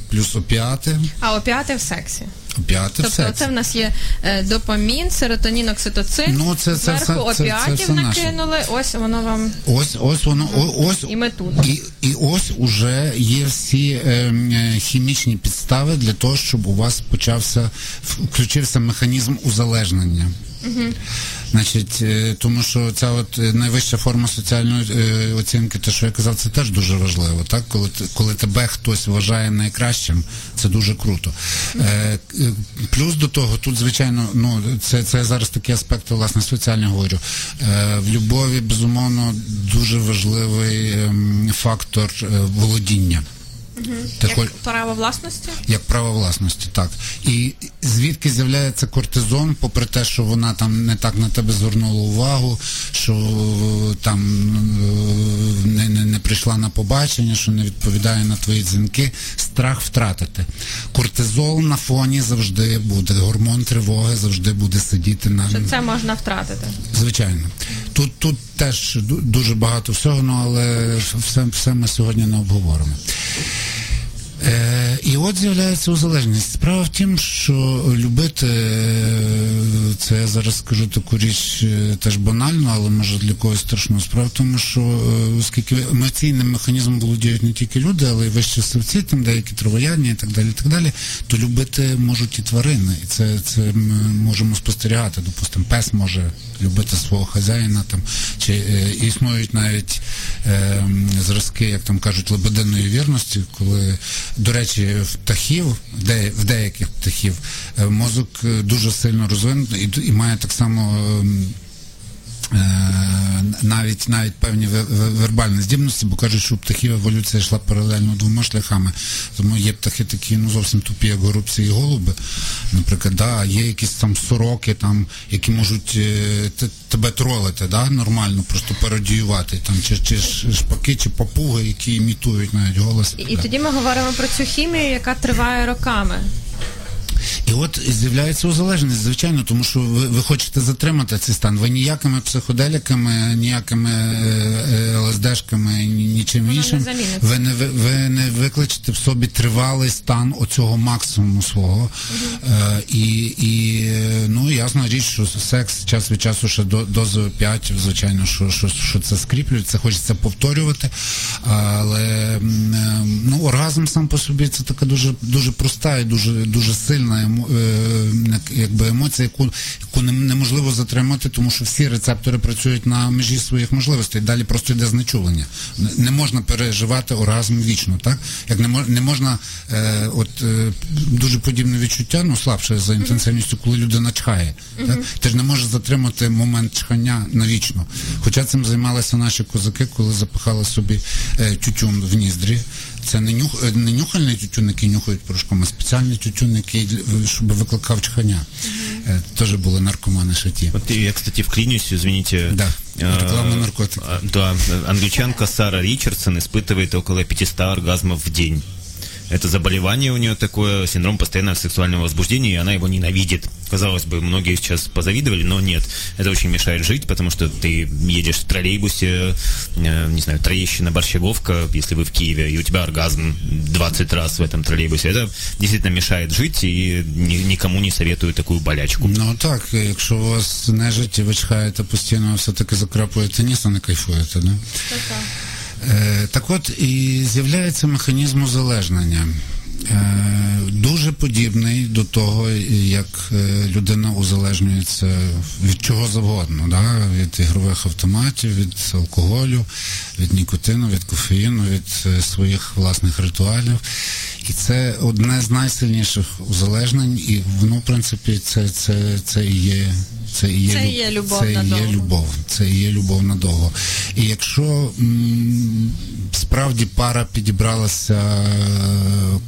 плюс опіати, А опіати в сексі. Опіати в Тобто сексі. це в нас є е, допамін, серотонін, окситоцин. Ну, це- це зверху це- це опіатів все накинули. Ось воно вам Ось, ось воно, ось і ми тут. І, і ось уже є всі е, е, хімічні підстави для того, щоб у вас почався включився механізм узалежнення. Значить, е, тому що ця от е, найвища форма соціальної е, оцінки, те, що я казав, це теж дуже важливо. Так, коли коли тебе хтось вважає найкращим, це дуже круто. Е, плюс до того, тут звичайно, ну це, це зараз такі аспекти, власне, соціальні говорю. Е, в любові, безумовно, дуже важливий ем, фактор е, володіння. Ти Як право власності. як право власності, так. І звідки з'являється кортизон, попри те, що вона там не так на тебе звернула увагу, що е, там е, не, не, не прийшла на побачення, що не відповідає на твої дзвінки, страх втратити. Кортизол на фоні завжди буде, гормон тривоги завжди буде сидіти на Що це можна втратити. Звичайно. Тут, тут теж дуже багато всього, ну, але все, все ми сьогодні не обговоримо. Е, і от з'являється узалежність. Справа в тім, що любити, е, це я зараз скажу таку річ е, теж банально, але може для когось страшно. Справа в тому, що е, оскільки емоційним механізмом володіють не тільки люди, але й вищі савці, там деякі травоядні і так далі, і так далі, то любити можуть і тварини. І це, це ми можемо спостерігати. Допустимо, пес може любити свого хазяїна там, чи е, існують навіть е, зразки, як там кажуть, лебединої вірності, коли, до речі, в птахів, де, в деяких птахів, е, мозок е, дуже сильно розвинутий і, і має так само. Е, навіть навіть певні ве- ве- вербальні здібності, бо кажуть, що у птахів еволюція йшла паралельно двома шляхами. Тому є птахи такі, ну зовсім тупі, як горобці і голуби. Наприклад, да, є якісь там сороки, там, які можуть е, тебе тролити, да, нормально, просто пародіювати, там, чи, чи шпаки, чи папуги, які імітують навіть голос. І, і тоді ми говоримо про цю хімію, яка триває роками. І от з'являється узалежність, звичайно, тому що ви, ви хочете затримати цей стан. Ви ніякими психоделіками, ніякими е, е, ЛСДшками, нічим Воно іншим. Не Ви не ви, не викличете в собі тривалий стан оцього максимуму свого. Е, і, і ясна річ, що секс час від часу ще до дози опіатів, звичайно, що, що, що це скріплює, це хочеться повторювати. Але ну, оргазм сам по собі це така дуже дуже проста і дуже дуже сильна емо, е, якби емоція, яку, яку неможливо затримати, тому що всі рецептори працюють на межі своїх можливостей. Далі просто йде знечулення. Не- можна переживати оргазм вічно, так? Як не мож, не можна, е, от е, дуже подібне відчуття, ну слабше за інтенсивністю, коли людина чхає Так? Ти ж не можеш затримати момент чхання навічно. Хоча цим займалися наші козаки, коли запихали собі е, тютюн в ніздрі, Це не, нюх, е, не нюхальний тютюн, який нюхають порошком, а спеціальний тютюн, який для- щоб викликав чхання. Е, Теж були наркомани шаті. Вот я, кстати, вклинюсь, извините. Да. Э, Реклама наркотиков. а, Да, англичанка Сара Ричардсон испытывает около 500 оргазмов в день. Это заболевание у нее такое, синдром постоянного сексуального возбуждения, и она его ненавидит. Казалось бы, многие сейчас позавидовали, но нет. Это очень мешает жить, потому что ты едешь в троллейбусе, э, не знаю, Троещина, Борщаговка, если вы в Киеве, и у тебя оргазм 20 раз в этом троллейбусе. Это действительно мешает жить, и ни- никому не советую такую болячку. Ну так, якщо у вас нежить і ви чхаєте постійно, все-таки закрапуєте ніс, а не кайфуєте, да? Е, так От і з'являється механізм узалежнення. Е, дуже подібний до того, як е, людина узалежнюється від чого завгодно, да? від ігрових автоматів, від алкоголю, від нікотину, від кофеїну, від е, своїх власних ритуалів. І це одне з найсильніших узалежнень, і воно, в принципі, це, це, це і є. Це і є, Це є любов це і є любов, це і є любов надовго. І якщо м, справді пара підібралася е,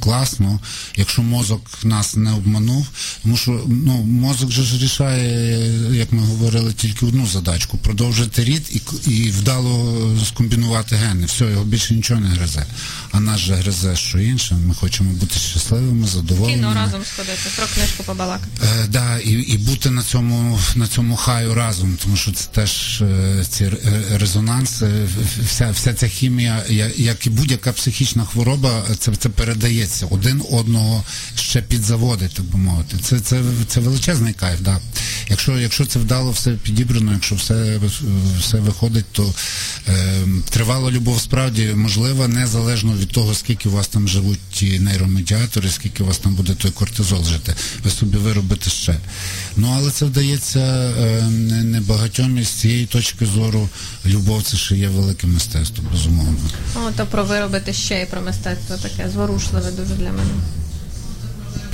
класно, якщо мозок нас не обманув, тому що ну, мозок же ж рішає, як ми говорили, тільки одну задачку продовжити рід і, і вдало скомбінувати гени. Все, його більше нічого не гризе. А нас же гризе що інше. Ми хочемо бути щасливими, задоволеними. Кіно разом сходити, про книжку побалакати. Е, да, і, і бути на цьому на цьому хаю разом, тому що це теж е, ці е, резонанси, вся, вся ця хімія, як і будь-яка психічна хвороба, це, це передається один одного ще підзаводить, так би мовити. Це, це, це величезний кайф. Да. Якщо, якщо це вдало все підібрано, якщо все, все виходить, то е, тривала любов справді можлива, незалежно від того, скільки у вас там живуть ті нейромедіатори, скільки у вас там буде той кортизол жити. Ви собі виробите ще. Ну але це вдається е, не, із цієї точки зору любов це ще є велике мистецтво, безумовно. О, то про виробити ще і про мистецтво таке зворушливе дуже для мене.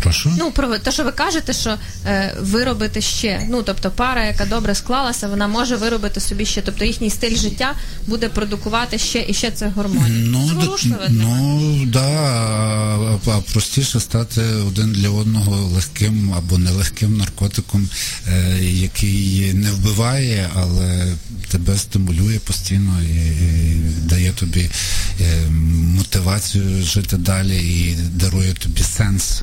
Прошу. Ну, про те, що ви кажете, що е, виробити ще. Ну, тобто пара, яка добре склалася, вона може виробити собі ще. Тобто їхній стиль життя буде продукувати ще і ще це гормонів. Ну, да, Зворушливе ну да, а, а простіше стати один для одного легким або нелегким наркотиком, е, який не вбиває, але тебе стимулює постійно і, і дає тобі е, мотивацію жити далі і дарує тобі сенс.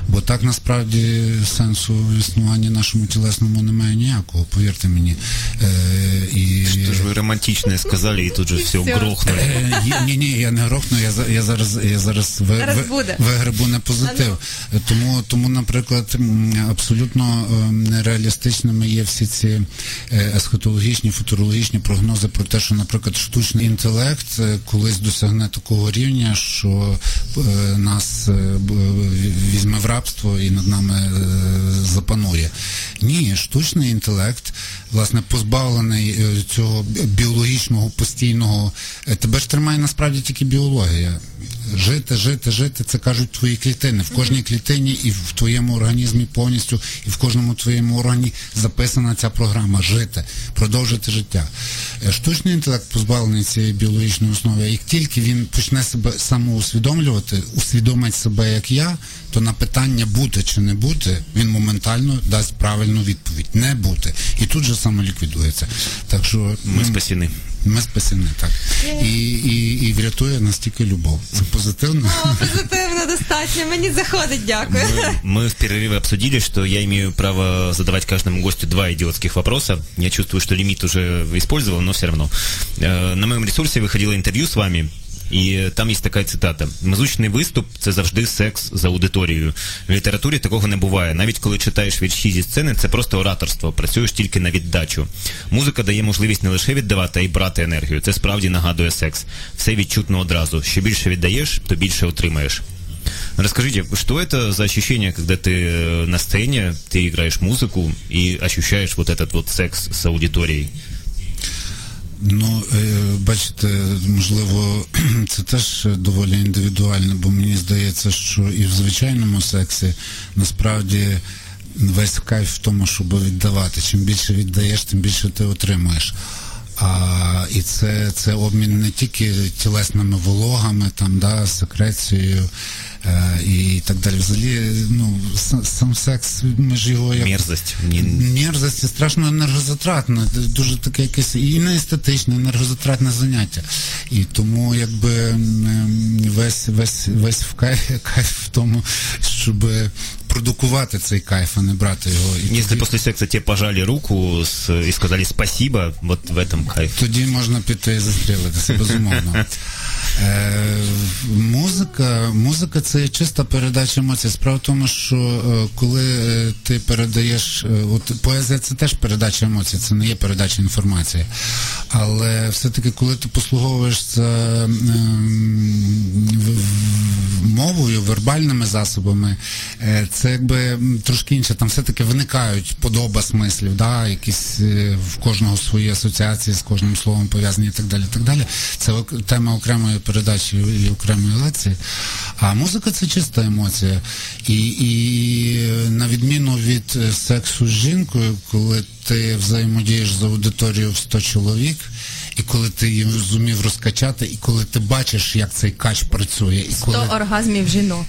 Бо так насправді сенсу в існуванні нашому тілесному немає ніякого, повірте мені. Е, і... Что же вы романтичное сказали, и тут же все грохнули. Е, Ні, ні, я не грохну, я, я зараз, я зараз, ви, ви- вигребу на позитив. Тому, тому, наприклад, абсолютно е, нереалістичними є всі ці е, есхатологічні, футурологічні прогнози про те, що, наприклад, штучний інтелект е, колись досягне такого рівня, що е, нас е, візьме в рабство і над нами е, запанує. Ні, штучний інтелект, власне, позбавлений е, цього біологічного постійного. е, Тебе ж тримає насправді тільки біологія. Жити, жити, жити, це кажуть твої клітини. В кожній клітині і в твоєму організмі повністю, і в кожному твоєму органі записана ця програма жити, продовжити життя. Е, Штучний інтелект позбавлений цієї біологічної основи. Як тільки він почне себе самоусвідомлювати, усвідомить себе як я, то на питання бути чи не бути, він моментально дасть правильну відповідь Не бути. І тут же самоліквідується. Так що Мы ну, спасены. ми спасені, так. І, і, і врятує нас тільки любов. Це позитивно. О, позитивно достатньо. Мені заходить, дякую. Мы, мы в перерыве обсудили, что я имею право задавать каждому гостю два идиотских вопроса. Я чувствую, что лимит уже использовал, но все равно. Э, На моем ресурсе выходило интервью с вами, і там є така цитата: музичний виступ це завжди секс з аудиторією. В літературі такого не буває. Навіть коли читаєш вірші зі сцени, це просто ораторство. Працюєш тільки на віддачу. Музика дає можливість не лише віддавати, а й брати енергію. Це справді нагадує секс. Все відчутно одразу. Що більше віддаєш, то більше отримаєш. Расскажите, что это за ощущение, когда ты э, на сцене, ты играешь музыку и ощущаешь вот этот вот секс с аудиторией? Ну, е, бачите, можливо, це теж доволі індивідуально, бо мені здається, що і в звичайному сексі насправді весь кайф в тому, щоб віддавати. Чим більше віддаєш, тим більше ти отримуєш. А, і це, це обмін не тільки тілесними вологами, там, да, секрецією і так далі. Взагалі, ну, сам, секс, ми ж його як Мерзость. Мерзость і страшно енергозатратне, дуже таке якесь і не естетичне, енергозатратне заняття. І тому якби ем, весь весь весь в кайф, кайф в тому, щоб продукувати цей кайф, а не брати його. І Если тоді, после секса тебе пожали руку с- и сказали спасибо, вот в этом кайф. тоді можна піти і застрілитися, безумовно. Е, музика, музика це чиста передача емоцій. Справа в тому, що е, коли е, ти передаєш, е, от поезія це теж передача емоцій, це не є передача інформації. Але все-таки, коли ти послуговуєшся ем, в- в- мовою, вербальними засобами, е, це якби трошки інше. Там все-таки виникають подоба смислів, да, якісь е, в кожного свої асоціації з кожним словом пов'язані і так далі. так далі. Це тема окремої передачі і окремої лекції. А музика це чиста емоція. І, і на відміну від е, сексу з жінкою, коли ти взаємодієш з аудиторією в 100 чоловік, і коли ти її зумів розкачати, і коли ти бачиш, як цей кач працює, і коли То оргазмів жінок.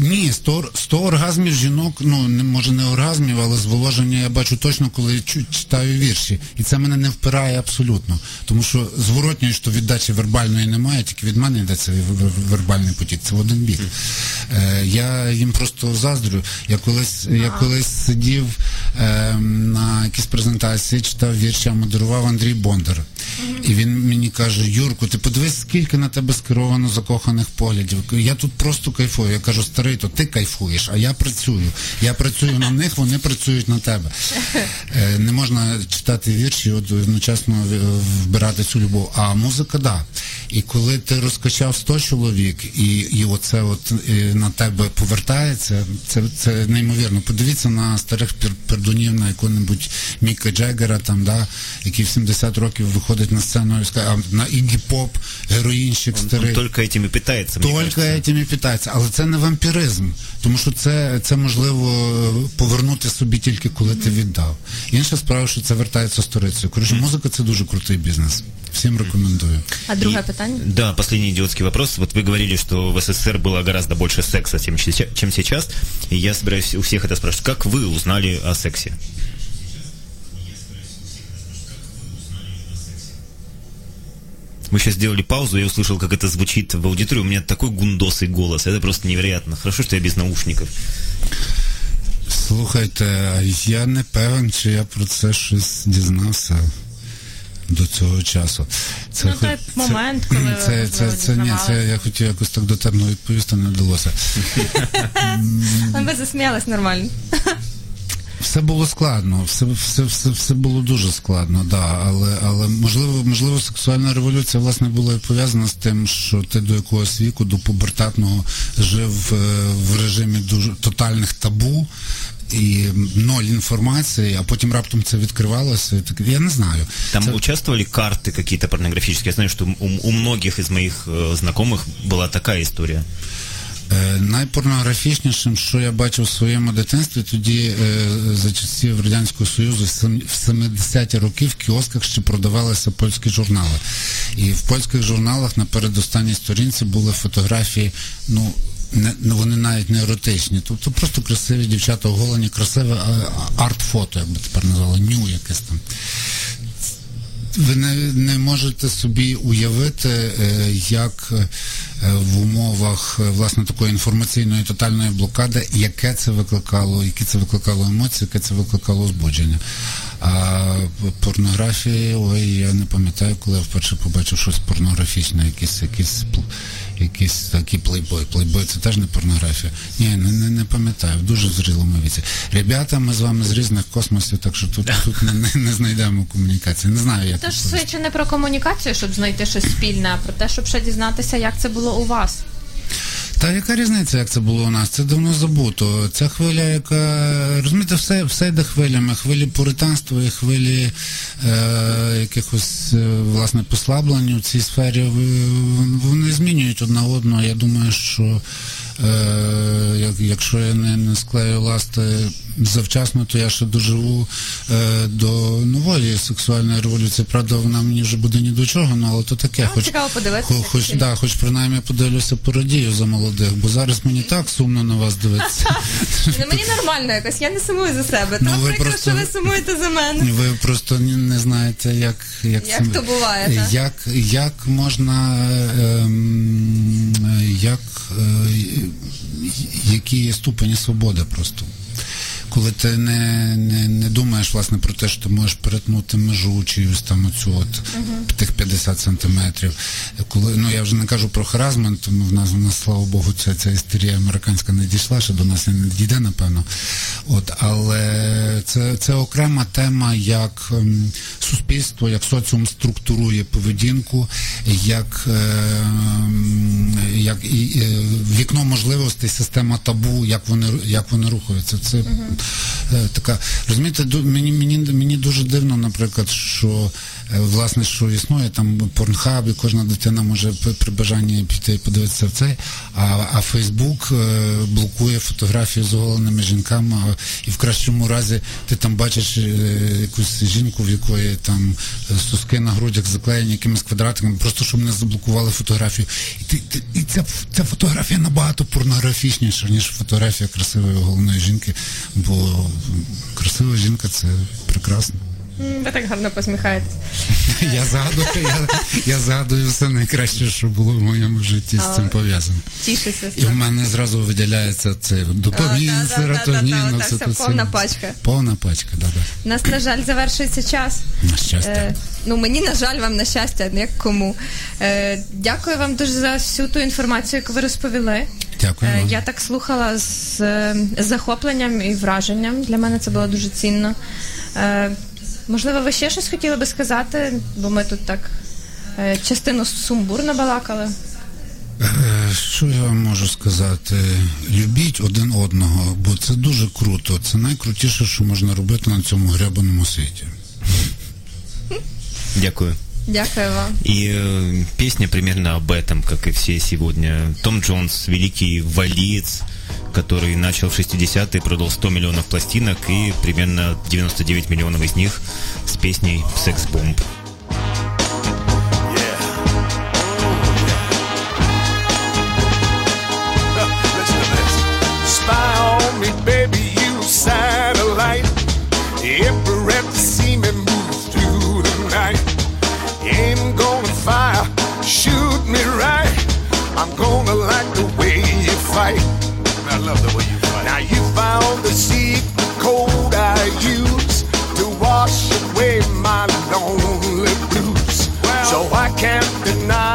Ні, 100, 100 оргазмів жінок, ну не може не оргазмів, але зволоження я бачу точно, коли читаю вірші. І це мене не впирає абсолютно. Тому що зворотньої що віддачі вербальної немає, тільки від мене йде цей вер- вер- вербальний потік. Це в один бік. Е, я їм просто заздрю. Я колись, я колись сидів е, на якійсь презентації, читав вірші, а модерував Андрій Бондар. І він мені каже: Юрку, ти подивись, скільки на тебе скеровано закоханих поглядів. Я тут просто кайфую. Я кажу, старий, то ти кайфуєш, а я працюю. Я працюю на них, вони працюють на тебе. Е, не можна читати вірші, одночасно вбирати цю любов. А музика, да. І коли ти розкачав 100 чоловік, і, і оце от е, на тебе повертається, це, це неймовірно. Подивіться на старих пердунів, на якого-небудь Міка Джегера, там, да, який в 70 років виходить на сцену і скаже, а на Ігі Поп, героїнщик старий. он только этим и питается, мне Тільки этим і питається, але це не вампіризм, тому що це, це можливо повернути собі тільки коли ти віддав. Інша справа, що це вертається сторицею. Коротше, музика це дуже крутий бізнес. Всім рекомендую. А друге И- питання? Да, последний идиотский вопрос. Вот вы говорили, что в СССР было гораздо больше секса, чем, щи- чем сейчас. И я собираюсь у всех это спрашивать. Как вы узнали о сексе? Мы сейчас сделали паузу, я услышал, как это звучит в аудитории. У меня такой гундосый голос. Это просто невероятно. Хорошо, что я без наушников. Слухайте, я не певен, чи я про це щось дізнався до цього часу. Це Ну, хо- той момент, коли ви, це, це, можливо, це, ні, це дізнавалися. я хотів якось так дотепно відповісти, не вдалося. А Ви засміялись нормально. Все було складно, все, все, все, все було дуже складно, да. Але, але можливо, можливо, сексуальна революція власне була і пов'язана з тим, що ти до якогось віку, до пубертатного жив е, в режимі дуже тотальних табу. І ноль інформації, а потім раптом це відкривалося. і таке, Я не знаю. Там Це- участвовали карты какие-то порнографические? Я знаю, что у, у многих из моих э, знакомых была такая история. Е, Найпорнографічнішим, що я бачив в своєму дитинстві, тоді е, за часів Радянського Союзу в 70-ті роки в кіосках ще продавалися польські журнали. І в польських журналах на передостанній сторінці були фотографії, ну. Не, вони навіть не еротичні, тобто просто красиві дівчата оголені, красиве а, арт-фото, як би тепер назвали, ню якесь там. Ви не, не можете собі уявити, е, як е, в умовах е, власне такої інформаційної тотальної блокади, яке це викликало, які це викликало емоції, яке це викликало збудження. А порнографії, ой, я не пам'ятаю, коли я вперше побачив щось порнографічне, якийсь, пл- якийсь такий плейбой. Плейбой це теж не порнографія. Ні, не, не, не пам'ятаю, в дуже зрілому віці. Ребята, ми з вами з різних космосів, так що тут, тут не, не, не знайдемо комунікації. Не знаю, як Тож свідчить не про комунікацію, щоб знайти щось спільне, а про те, щоб ще дізнатися, як це було у вас. Та яка різниця, як це було у нас? Це давно забуто. Ця хвиля, яка розумієте, все, все йде хвилями. Хвилі пуританства і хвилі е, якихось е, власне послаблень у цій сфері. Вони змінюють одна одну. Я думаю, що Е, як- якщо я не, не склею ласти завчасно, то я ще доживу е, до нової сексуальної революції. Правда, вона мені вже буде ні до чого, ну але то таке. Ну, цікаво подивитися, Хо- Хоч, да, хоч принаймні подивлюся порадію за молодих, бо зараз мені так сумно на вас дивитися. Ну, мені нормально якось, я не сумую за себе. Ну, ви прикро, просто- що ви сумуєте за мене. Ви просто ні- не знаєте, як, як, Як то буває, так? як, як можна, ем, як, е, які є ступені свободи просто. Коли ти не, не, не думаєш власне про те, що ти можеш перетнути межу чиюсь там оцю от тих 50 сантиметрів. Коли, ну я вже не кажу про харазмент, тому в нас, в нас слава Богу, ця, ця істерія американська не дійшла, ще до нас не дійде, напевно. От, але це, це окрема тема, як ем, суспільство, як соціум структурує поведінку, як, ем, як і, е, вікно можливостей, система табу, як вони, як вони рухаються. Це е, така. Розумієте, мені, мені, мені дуже дивно, наприклад, що е, власне, що існує там порнхаб, і кожна дитина може при бажанні піти і подивитися в цей, а, а Фейсбук е, блокує фотографії з оголеними жінками, і в кращому разі ти там бачиш е, якусь жінку, в якої там суски на грудях заклеєні якимись квадратиками, просто щоб не заблокували фотографію. І, ти, ти, і ця, ця фотографія набагато порнографічніша, ніж фотографія красивої головної жінки, бо красива жінка це прекрасно. Ви так гарно посміхаєтесь. Я згадую, я, я згадую все найкраще, що було в моєму житті з цим пов'язано. Тішуся. І в мене зразу виділяється це О, серотонін, все це. повна пачка. Повна пачка, да, да. У нас, на жаль, завершується час. На щастя. Е, ну, мені, на жаль, вам на щастя, як кому. Е, дякую вам дуже за всю ту інформацію, яку ви розповіли. Дякую. Е, вам. я так слухала е, з захопленням і враженням. Для мене це було дуже цінно. Е, можливо, ви ще щось хотіли би сказати, бо ми тут так е, частину сумбурно балакали. Е, Що я вам можу сказати? Любіть один одного, бо це дуже круто. Це найкрутіше, що можна робити на цьому гребаному світі. Дякую. Дякую вам. И э, песня примерно об этом, как и все сегодня. Том Джонс, великий валиец, который начал в 60-е, продал 100 миллионов пластинок и примерно 99 миллионов из них с песней «Секс-бомб». Shoot me right. I'm gonna like the way you fight. Love the way you fight. Now you found the secret code I use to wash away my lonely blues. so I can't deny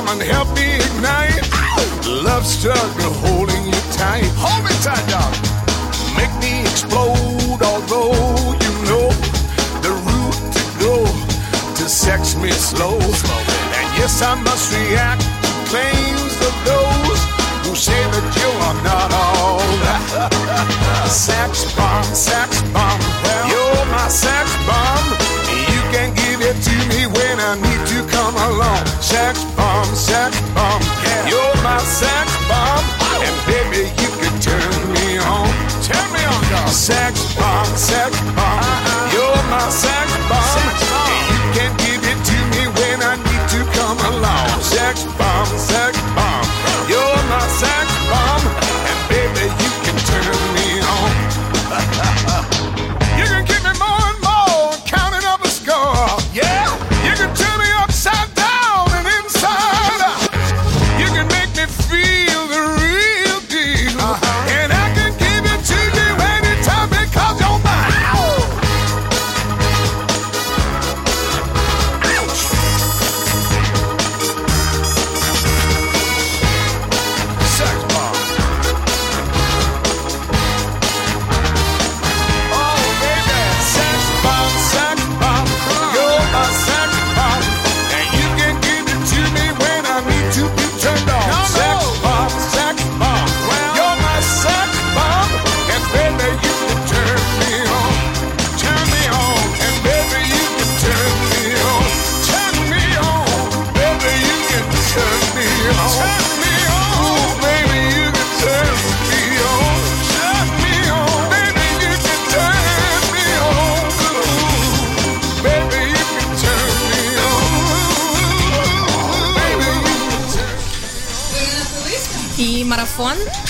come and help me ignite. Love struggle holding you tight. Hold me tight, dog. Make me explode, although you know the route to go to sex me slow. And yes, I must react to claims of those who say that you are not all sex bomb, sex bomb, Well, you're my sex bomb. You can give it to me when I need to come along. Sex bomb, sex bomb, you're my sex bomb. And baby, you can turn me on. Turn me on, dog. Sex bomb, sex bomb,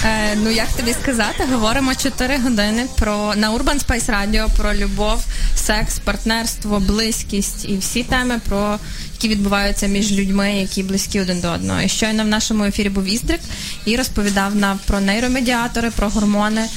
Е, ну як тобі сказати, говоримо 4 години про на Urban Space Radio про любов, секс, партнерство, близькість і всі теми, про які відбуваються між людьми, які близькі один до одного. І щойно в нашому ефірі був Іздрик і розповідав нам про нейромедіатори, про гормони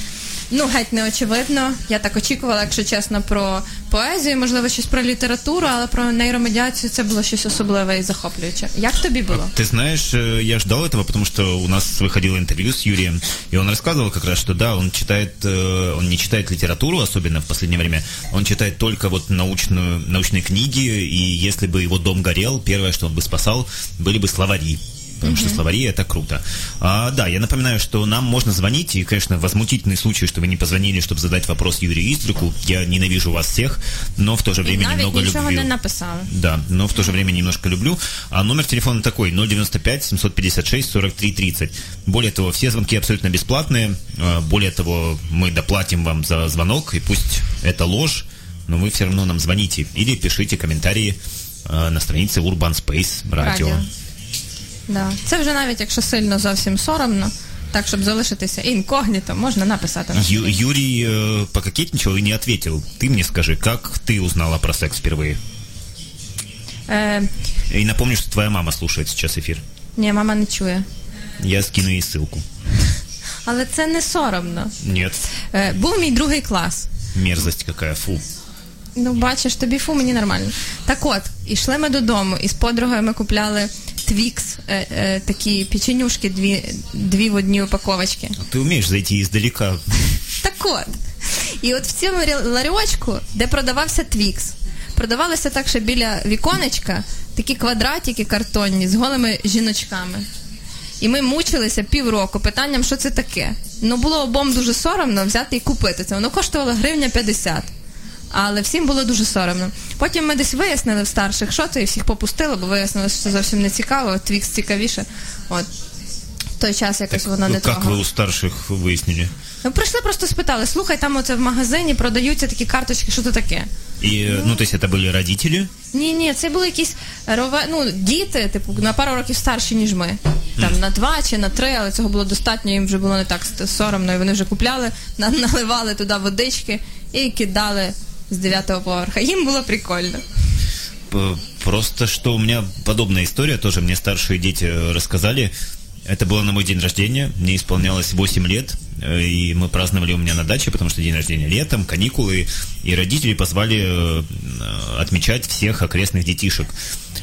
Ну, геть не очевидно. Я так очікувала, якщо чесно, про поезію, можливо, щось про літературу, але про нейромедіацію це було щось особливе і захоплююче. Як тобі було? Ты знаешь, э, я ждал этого, потому что у нас выходило интервью с Юрием, и он рассказывал как раз, что да, он читает, э, он не читает литературу, особенно в последнее время, он читает только вот научную, научные книги, и если бы его дом горел, первое, что он бы спасал, были бы словари. Потому что словари это круто. А, да, я напоминаю, что нам можно звонить, и, конечно, возмутительный случай, что вы не позвонили, чтобы задать вопрос Юрию Истрику. Я ненавижу вас всех, но в то же І время навіть немного нічого люблю. не написали. Да, но в то же время немножко люблю. А номер телефона такой 095 756 43 30. Более того, все звонки абсолютно бесплатные. А, Более того, мы доплатим вам за звонок, и пусть это ложь, но вы все равно нам звоните или пишите комментарии а, на странице Urban Space Radio. Радіо. Да. Це вже навіть якщо сильно зовсім соромно, так щоб залишитися інкогніто, можна написати. на Ю- Юрий э, пококетничал и не ответил. Ты мне скажи, как ты узнала про секс впервые? Е, И напомню, что твоя мама слушает сейчас эфир. ні, мама не чує. Я скину ей ссылку. Але це не соромно. Нет, Е, був мій другий клас. мерзость какая, фу. Ну, бачиш, тобі фу, мені нормально. Так от, ішли ми додому, і з подругою ми купляли твікс, е, е, такі печенюшки, дві, дві в одній упаковочці. Ты умеешь зайти издалека. Так от. І от в цьому рі- ларьочку, де продавався твікс, продавалося так, що біля віконечка такі квадратики картонні з голими жіночками. І ми мучилися півроку питанням, що це таке. Ну було обом дуже соромно взяти і купити це. Воно коштувало гривня 50 Але всім було дуже соромно. Потім ми десь вияснили в старших, що це, і всіх попустили, бо вияснили, що це зовсім не цікаво, твікс цікавіше. От. В той час якось воно не Ну, как трогало. вы у старших выяснили? Ну, прийшли, просто спитали, слухай, там оце в магазині продаються такі карточки, що це таке? И, ну, то есть это были родители? Ні, ні, це були якісь рове, ну, діти, типу, на пару років старші, ніж ми. Там на два чи на три, але цього було достатньо, їм вже було не так ст- соромно, і вони вже купляли, на- наливали туди водички і кидали з дев'ятого поверха. Їм було прикольно. Просто что у меня подобная история, тоже мне старшие дети э, рассказали. Это было на мой день рождения, мне исполнялось 8 лет, э, и мы праздновали у меня на даче, потому что день рождения летом, каникулы, и родители позвали э, отмечать всех окрестных детишек.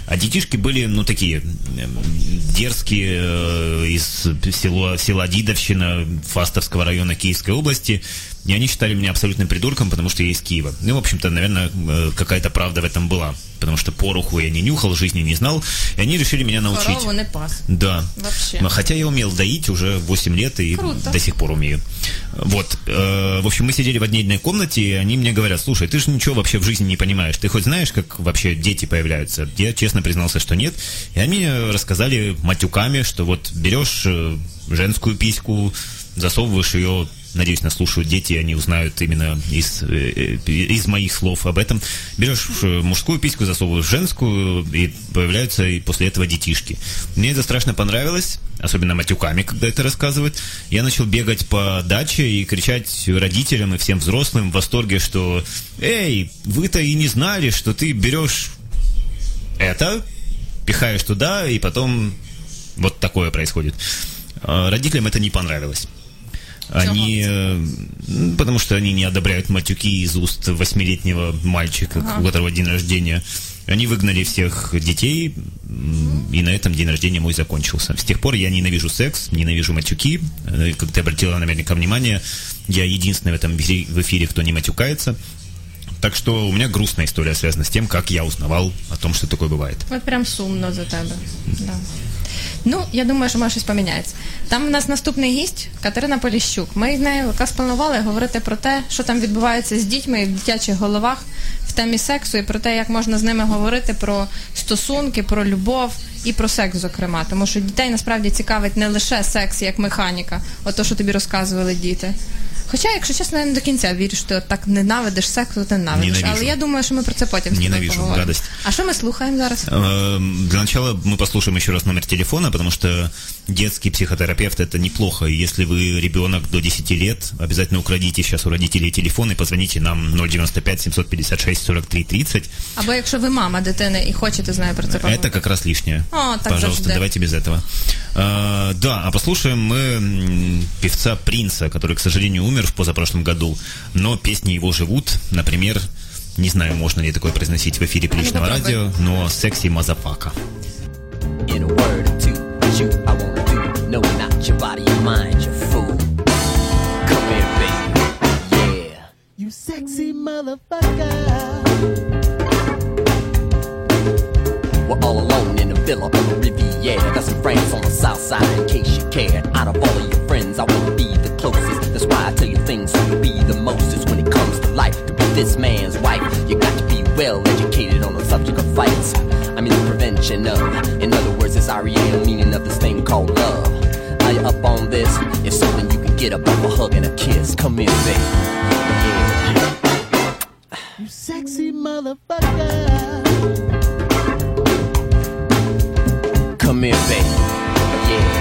А детишки были, ну, такие дерзкие, из села, села Дидовщина, Фастовского района Киевской области, и они считали меня абсолютным придурком, потому что я из Киева. Ну, в общем-то, наверное, э, какая-то правда в этом была, потому что пороху я не нюхал, жизни не знал, и они решили меня научить. Корову не пас. Да. Вообще. Хотя я умел доить уже 8 лет и Круто. до сих пор умею. Вот. Э, В общем, мы сидели в отдельной комнате, и они мне говорят, слушай, ты же ничего вообще в жизни не понимаешь. Ты хоть знаешь, как вообще дети появляются? Я честно признался, что нет. И они рассказали матюками, что вот берешь э, женскую письку, засовываешь ее Надеюсь, нас слушают дети, они узнают именно из, э, э, из моих слов об этом. Берешь э, мужскую письку, засовываешь женскую, и появляются и после этого детишки. Мне это страшно понравилось, особенно матюками, когда это рассказывают. Я начал бегать по даче и кричать родителям и всем взрослым в восторге, что «Эй, вы-то и не знали, что ты берешь это, пихаешь туда, и потом вот такое происходит». А Родителям это не понравилось. Они, э, м, потому что они не одобряют матюки из уст восьмилетнего мальчика, у которого день рождения. Они выгнали всех детей, и на этом день рождения мой закончился. С тех пор я ненавижу секс, ненавижу матюки. Э, Как ты обратила наверняка внимание, я единственный в этом эфире- в эфире, кто не матюкается. Так что у меня грустная история связана с тем, как я узнавал о том, что такое бывает. От прям сумно за тебе. Да. Ну, я думаю, що може щось поміняється. Там в нас наступний гість Катерина Поліщук. Ми з нею якраз планували говорити про те, що там відбувається з дітьми в дитячих головах в темі сексу і про те, як можна з ними говорити про стосунки, про любов і про секс, зокрема. Тому що дітей насправді цікавить не лише секс як механіка, от то, що тобі розказували діти. Хоча, якщо чесно, я не до кінця вірю, що ти от так ненавидиш секс, то ти ненавидиш. Ненавижу. Але я думаю, що ми про це потім з тобою Ненавижу, поговоримо. гадость. А що ми слухаємо зараз? Эм, Для начала мы послушаем еще раз номер телефона, потому что детский психотерапевт это неплохо. И Если вы ребенок до 10 лет, обязательно украдите сейчас у родителей телефон и позвоните нам 095 756 43 30. Або якщо ви мама дитини і хочете з нею про це поговорити. Это как раз лишнее. О, так Пожалуйста, завжди. давайте без этого. А, да, а послушаем мы м, певца Принца, который, к сожалению, умер в позапрошлом году, но песни его живут. Например, не знаю, можно ли такое произносить в эфире приличного радио, но «Секси Мазафака». In a word or two, shoot, I wanna do. No, not your body, your mind, you fool. Come here, baby. Yeah. You sexy motherfucker. We're all alone in a villa on the Riviera. Got some friends on the south side in case you cared. Out of all of your friends, I wanna be the closest. That's why I tell you things you'll be the mostest when it comes to life. To be this man's wife, you got to be well educated on the subject of fights. I mean the prevention of. In other words, it's REM meaning of this thing called love. Are you up on this? If so, then you can get up off a hug and a kiss. Come in, baby. You sexy motherfucker. Come here, baby. Yeah.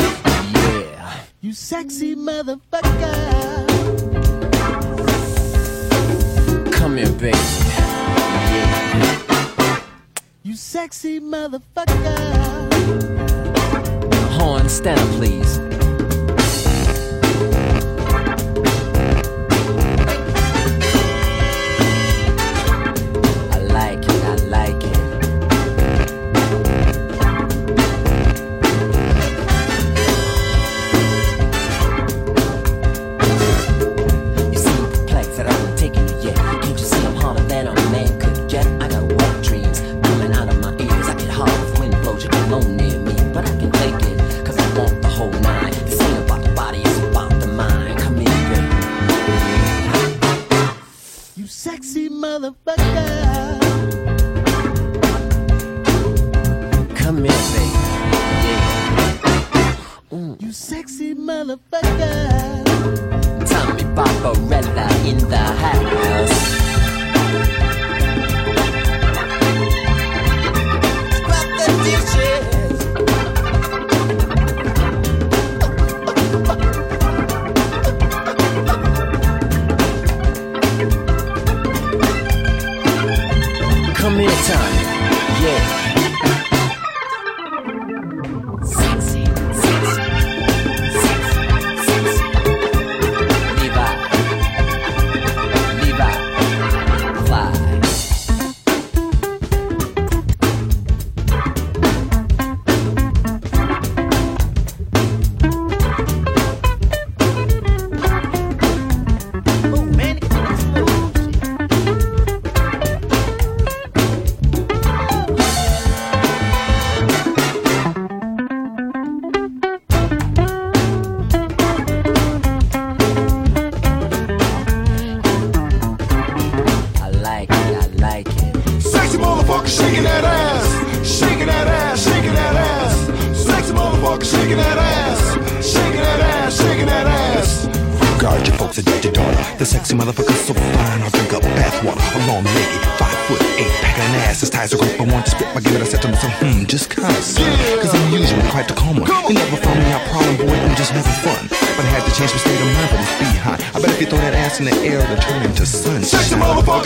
Sexy motherfucker. Come here, baby. Yeah. You sexy motherfucker. Horn, stand up, please.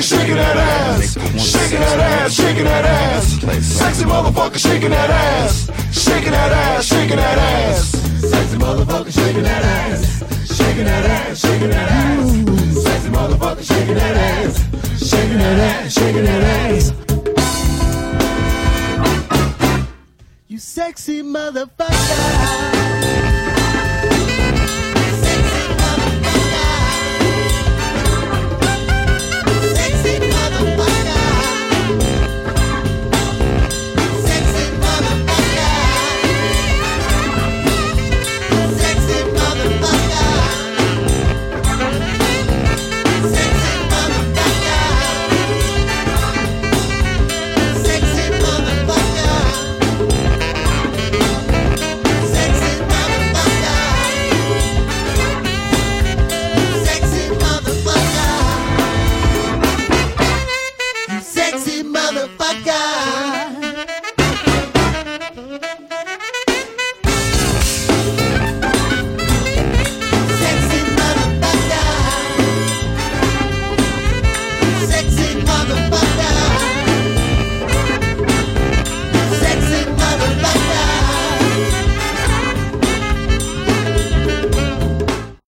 Shaking that ass, shaking that ass, shaking that ass. Sexy motherfucker shaking that ass, shaking that ass, shaking that ass. Sexy motherfucker shaking that ass, shaking that ass, shaking that ass. Sexy motherfucker shaking that ass, shaking that ass, shaking that ass. You sexy motherfucker.